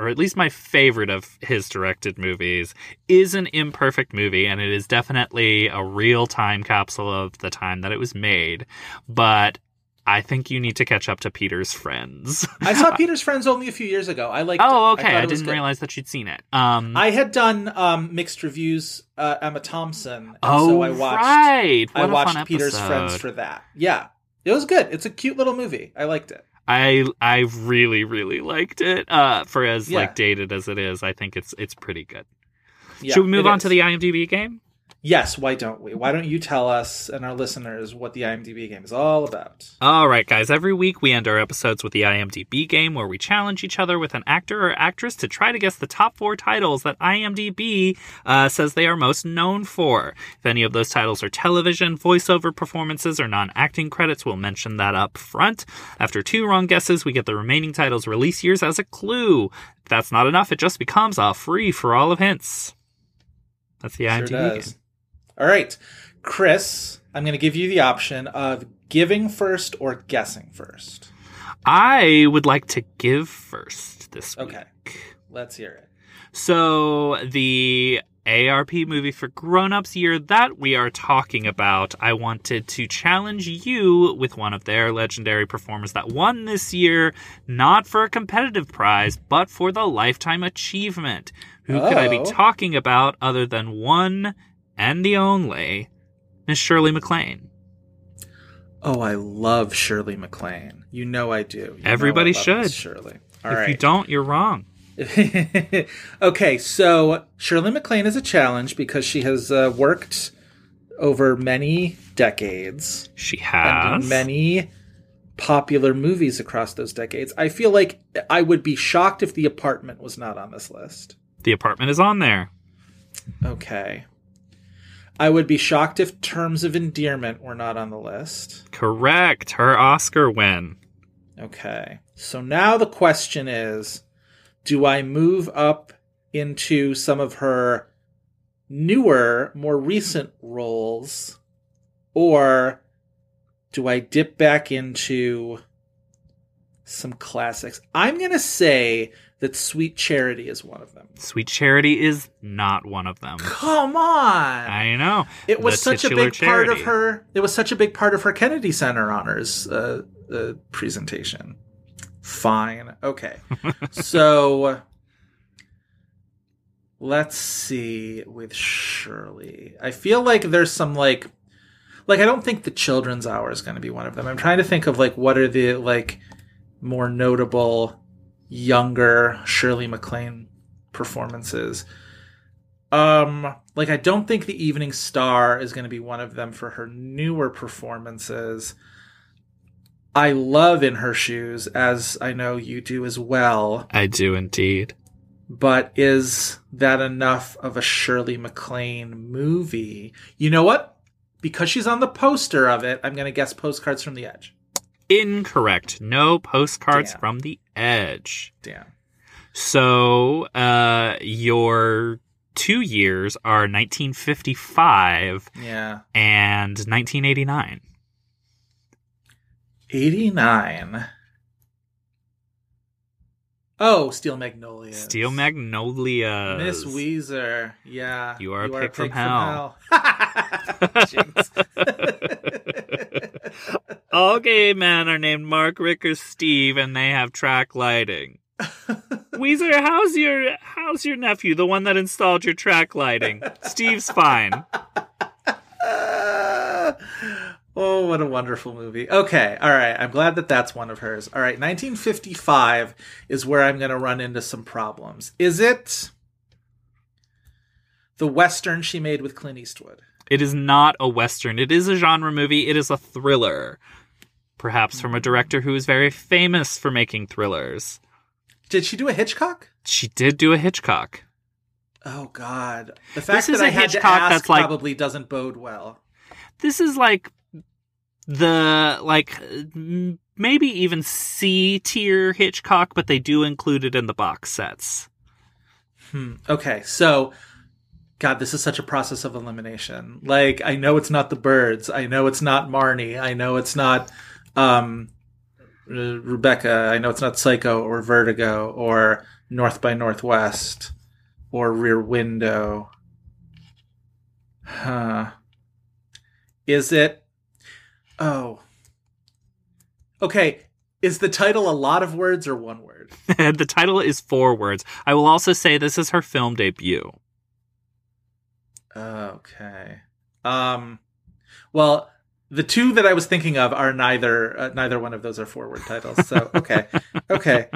or at least my favorite of his directed movies, is an imperfect movie, and it is definitely a real time capsule of the time that it was made. But I think you need to catch up to Peter's Friends. I saw Peter's Friends only a few years ago. I like. oh, okay. thought I, didn't realize that you'd seen it. Um, I had done um, mixed reviews. Uh, Emma Thompson. And oh, so I watched. right. What I watched Peter's Friends for that. Yeah, it was good. It's a cute little movie. I liked it. I I really really liked it. Uh, for as Yeah. like dated as it is, I think it's it's pretty good. Yeah, Should we move on is. to the IMDb game? Yes. Why don't we? Why don't you tell us and our listeners what the IMDb game is all about? All right, guys. Every week we end our episodes with the IMDb game where we challenge each other with an actor or actress to try to guess the top four titles that IMDb uh, says they are most known for. If any of those titles are television, voiceover performances, or non acting credits, we'll mention that up front. After two wrong guesses, we get the remaining titles' release years as a clue. If that's not enough, it just becomes a free for all of hints. That's the Sure IMDb does. game. All right, Chris. I'm going to give you the option of giving first or guessing first. I would like to give first this week. Okay. Let's hear it. So the ARP movie for grown-ups year that we are talking about, I wanted to challenge you with one of their legendary performers that won this year, not for a competitive prize, but for the lifetime achievement. Who could I be Oh. talking about other than one and the only Miss Shirley MacLaine? Oh, I love Shirley MacLaine. You know I do. You Everybody I should. Shirley. All if right. you don't, you're wrong. okay, so Shirley MacLaine is a challenge because she has uh, worked over many decades She has many popular movies across those decades. I feel like I would be shocked if The Apartment was not on this list. the apartment is on there. Okay. I would be shocked if Terms of Endearment were not on the list. Correct. Her Oscar win. Okay. So now the question is do I move up into some of her newer, more recent roles, or do I dip back into some classics? I'm going to say that Sweet Charity is one of them. Sweet Charity is not one of them. Come on. I know. it was The such a big part of her it was such a big part of her kennedy center honors uh, uh, presentation fine okay so let's see with shirley i feel like there's some like like i don't think the children's hour is going to be one of them i'm trying to think of like what are the like more notable younger shirley maclaine performances um, like I don't think the Evening Star is going to be one of them for her newer performances. I love In Her Shoes, as I know you do as well, I do indeed. but is that enough of a Shirley MacLaine movie? You know what? Because she's on the poster of it, I'm going to guess Postcards from the Edge. Incorrect. No postcards Damn. from the edge. Damn. So, uh, your two years are 1955 Yeah. and 1989. 89. Oh, Steel Magnolia. Steel Magnolia. Miss Ouiser, yeah. You are a pig from hell. hell. Jinx. All gay men are named Mark, Rick, or Steve, and they have track lighting. Ouiser, how's your how's your nephew, the one that installed your track lighting? Steve's fine. oh, what a wonderful movie. Okay, all right. I'm glad that that's one of hers. All right, 1955 is where I'm going to run into some problems. Is it the Western she made with Clint Eastwood? It is not a western. It is a genre movie. It is a thriller. Perhaps from a director who is very famous for making thrillers. Did she do a Hitchcock? She did do a Hitchcock. Oh God, the fact This is that I a had Hitchcock to ask that's like- probably doesn't bode well. This is like the like maybe even C tier Hitchcock, but they do include it in the box sets. Hmm. Okay, so God, this is such a process of elimination. Like, I know it's not the birds. I know it's not Marnie. I know it's not um, Re- Rebecca. I know it's not Psycho or Vertigo or North by Northwest or Rear Window. Huh. Is it? Oh. Okay. Is the title a lot of words or one word? the title is four words. I will also say this is her film debut. Okay. Um well, the two that I was thinking of are neither uh, neither one of those are forward titles. So, okay. okay.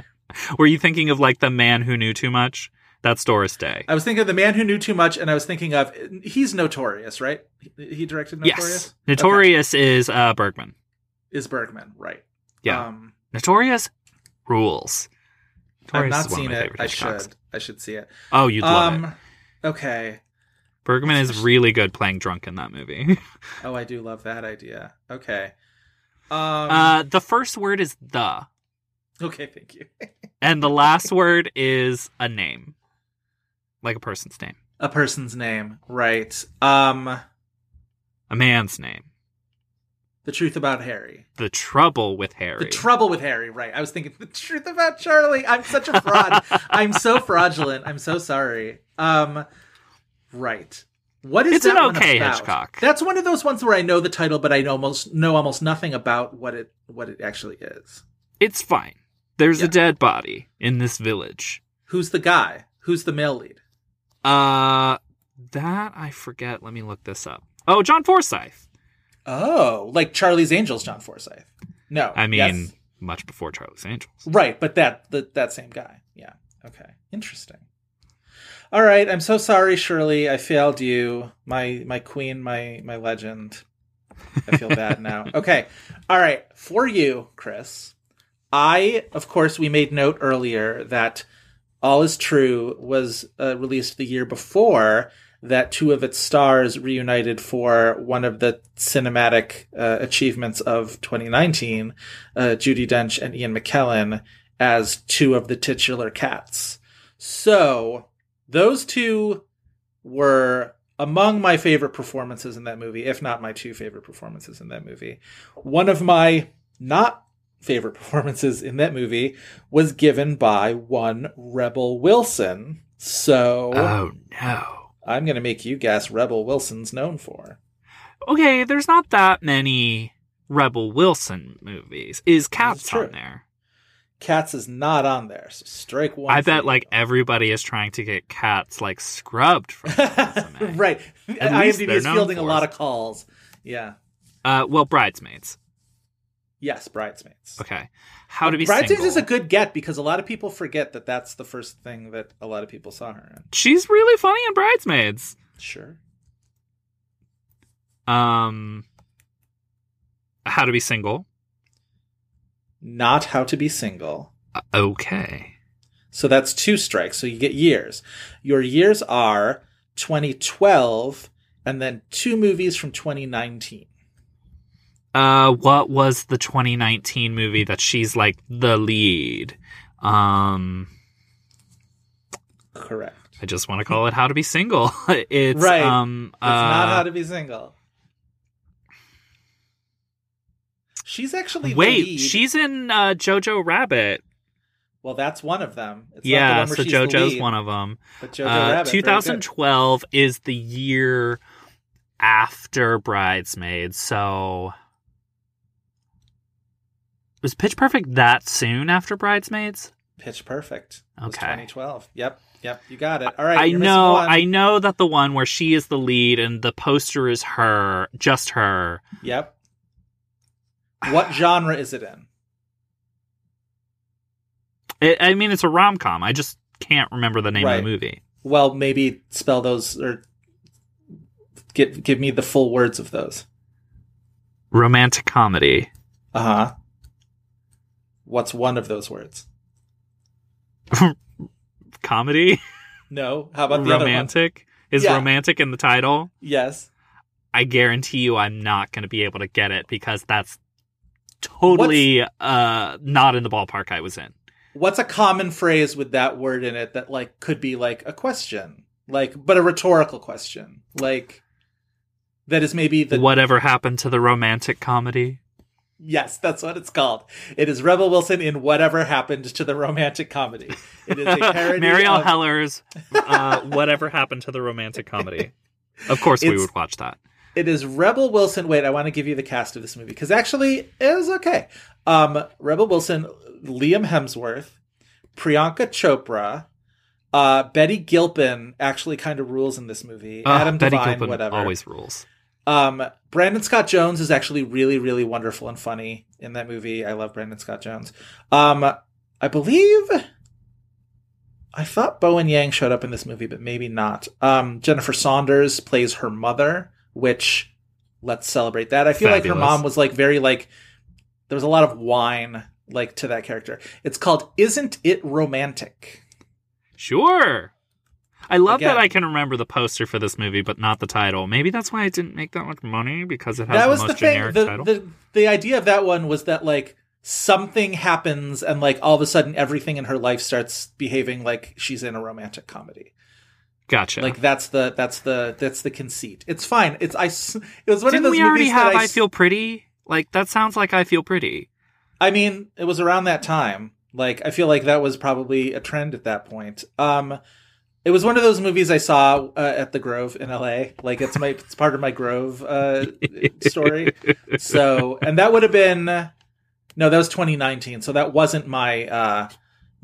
Were you thinking of like the man who knew too much? That's Doris Day. I was thinking of The Man Who Knew Too Much and I was thinking of he's notorious, right? He directed Notorious? Yes, Notorious is uh, Bergman. Is Bergman, right. Yeah, Um Notorious rules. I've not is one of seen it. I Hitchcocks. should. I should see it. Oh, you'd love um it. okay. Bergman is really good playing drunk in that movie. Oh, I do love that idea. Okay. Um uh, the first word is the, okay, thank you. and the last word is a name, like a person's name, A person's name, right. Um a man's name. The Truth About Harry. The trouble with Harry. The trouble with Harry, right. I was thinking the truth about Charlie. I'm such a fraud. I'm so fraudulent. I'm so sorry. Um Right. What is It's an okay? Hitchcock. That's one of those ones where I know the title, but I know almost know almost nothing about what it what it actually is. It's fine. There's Yeah. a dead body in this village. Who's the guy? Who's the male lead? Uh, that I forget. Let me look this up. Oh, John Forsythe. Oh, like Charlie's Angels, John Forsythe. No, I mean, yes. much before Charlie's Angels. right, but that the, that same guy. Yeah. Okay. Interesting. All right. I'm so sorry, Shirley. I failed you, my my queen, my my legend. I feel bad now. Okay. All right. For you, Chris. I, of course, we made note earlier that All Is True was uh, released the year before that two of its stars reunited for one of the cinematic uh, achievements of 2019, uh, Judi Dench and Ian McKellen as two of the titular cats. So those two were among my favorite performances in that movie, if not my two favorite performances in that movie. One of my not favorite performances in that movie was given by one Rebel Wilson. So Oh no. I'm going to make you guess Rebel Wilson's known for. Okay, there's not that many Rebel Wilson movies. Is Cats true. on there? Cats is not on there, so strike one. I bet like everybody is trying to get Cats like scrubbed from right. At least IMDb is fielding a lot of calls. Yeah. Uh, well, Bridesmaids. Yes, Bridesmaids. Okay. How to be Bridesmaids single. is a good get because a lot of people forget that that's the first thing that a lot of people saw her in. She's really funny in Bridesmaids. Sure. Um, How to be single. Not How to Be Single. Okay. So that's two strikes. So you get years. Your years are 2012 and then two movies from 2019. Uh, what was the 2019 movie that she's like the lead? Um, Correct. I just want to call it How to Be Single. it's Right. um, It's not uh, How to Be Single. She's actually the Wait, she's in uh, Jojo Rabbit. well. That's one of them. It's the yeah, one where so she's the JoJo's one of them. But Jojo Uh, Rabbit, very good. 2012 is the year after Bridesmaids, so was Pitch Perfect that soon after Bridesmaids? Pitch Perfect. Okay. 2012. Yep. Yep. You got it. All right. I know. I know that the one where she is the lead and the poster is her, just her. Yep. What genre is it in? I I mean, it's a rom com. I just can't remember the name Right. of the movie. Well, maybe spell those or give give me the full words of those. Romantic comedy. Uh huh. What's one of those words? Comedy? No. How about the other one? romantic? Is Yeah. romantic in the title? Yes. I guarantee you I'm not going to be able to get it because that's totally uh not in the ballpark I was in. What's a common phrase with that word in it that like could be like a question, like but a rhetorical question, like that is maybe the Whatever happened to the romantic comedy? Yes, that's what it's called. It is Rebel Wilson in Whatever Happened to the Romantic Comedy. It is a parody Marielle of- Heller's uh, Whatever Happened to the Romantic Comedy. Of course we would watch that. It is Rebel Wilson. Wait, I want to give you the cast of this movie because actually it is okay. Um, Rebel Wilson, Liam Hemsworth, Priyanka Chopra, uh, Betty Gilpin actually kind of rules in this movie. Uh, Adam Betty Devine, Gilpin whatever. always rules. Um, Brandon Scott Jones is actually really, really wonderful and funny in that movie. I love Brandon Scott Jones. Um, I believe I thought Bowen Yang showed up in this movie, but maybe not. Um, Jennifer Saunders plays her mother, which let's celebrate that. I feel like her mom was like very like there was a lot of wine like to that character. It's called Isn't It Romantic? Sure. I love Again. that I can remember the poster for this movie, but not the title. Maybe that's why it didn't make that much money because it has that the was the thing. generic The, title. the the idea of that one was that like something happens and like all of a sudden everything in her life starts behaving like she's in a romantic comedy. Gotcha. Like that's the that's the that's the conceit. It's fine. It's I. It was one Didn't of those we already movies have that I, I Feel Pretty? Like that sounds like I Feel Pretty. I mean, it was around that time. Like I feel like that was probably a trend at that point. Um It was one of those movies I saw uh, at the Grove in LA. Like it's my it's part of my Grove uh, story. So, and that would have been no, that was 2019. So that wasn't my uh,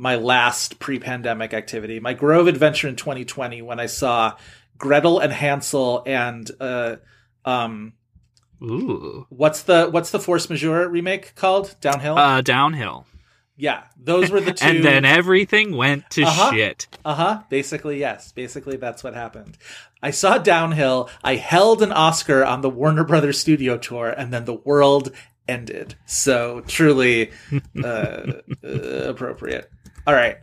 my last pre-pandemic activity. My Grove adventure in 2020 when I saw Gretel and Hansel and uh, um, Ooh. what's the what's the Force Majeure remake called? Downhill. Uh, downhill. yeah, those were the two. And then everything went to Uh-huh. shit. Uh huh. Basically, yes. Basically, that's what happened. I saw Downhill. I held an Oscar on the Warner Brothers studio tour, and then the world ended. So truly uh, uh, appropriate. All right.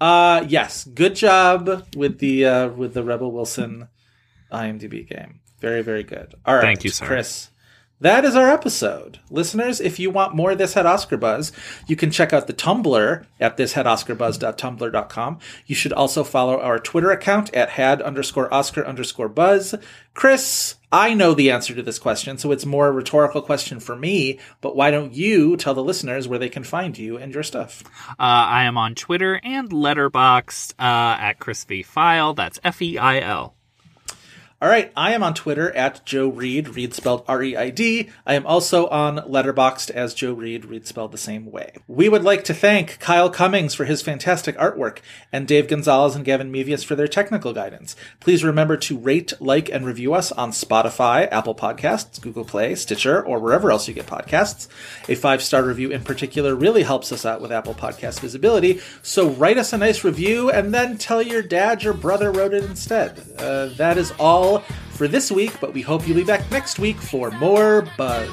Uh yes. Good job with the uh with the Rebel Wilson IMDb game. Very very good. All right. Thank you, sir. Chris. That is our episode. Listeners, if you want more of This Had Oscar Buzz, you can check out the Tumblr at thishadoscarbuzz.tumblr.com. You should also follow our Twitter account at had underscore Oscar underscore buzz. Chris, I know the answer to this question, so it's more a rhetorical question for me, but why don't you tell the listeners where they can find you and your stuff? Uh, I am on Twitter and Letterboxd uh, at Chris V Feil. That's F E I L. All right, I am on Twitter at Joe Reid, Reid spelled R E I D. I am also on Letterboxd as Joe Reid, Reid spelled the same way. We would like to thank Kyle Cummings for his fantastic artwork and Dave Gonzalez and Gavin Mevius for their technical guidance. Please remember to rate, like, and review us on Spotify, Apple Podcasts, Google Play, Stitcher, or wherever else you get podcasts. A five star review in particular really helps us out with Apple Podcast visibility. So write us a nice review and then tell your dad your brother wrote it instead. Uh, that is for this week, but we hope you'll be back next week for more buzz.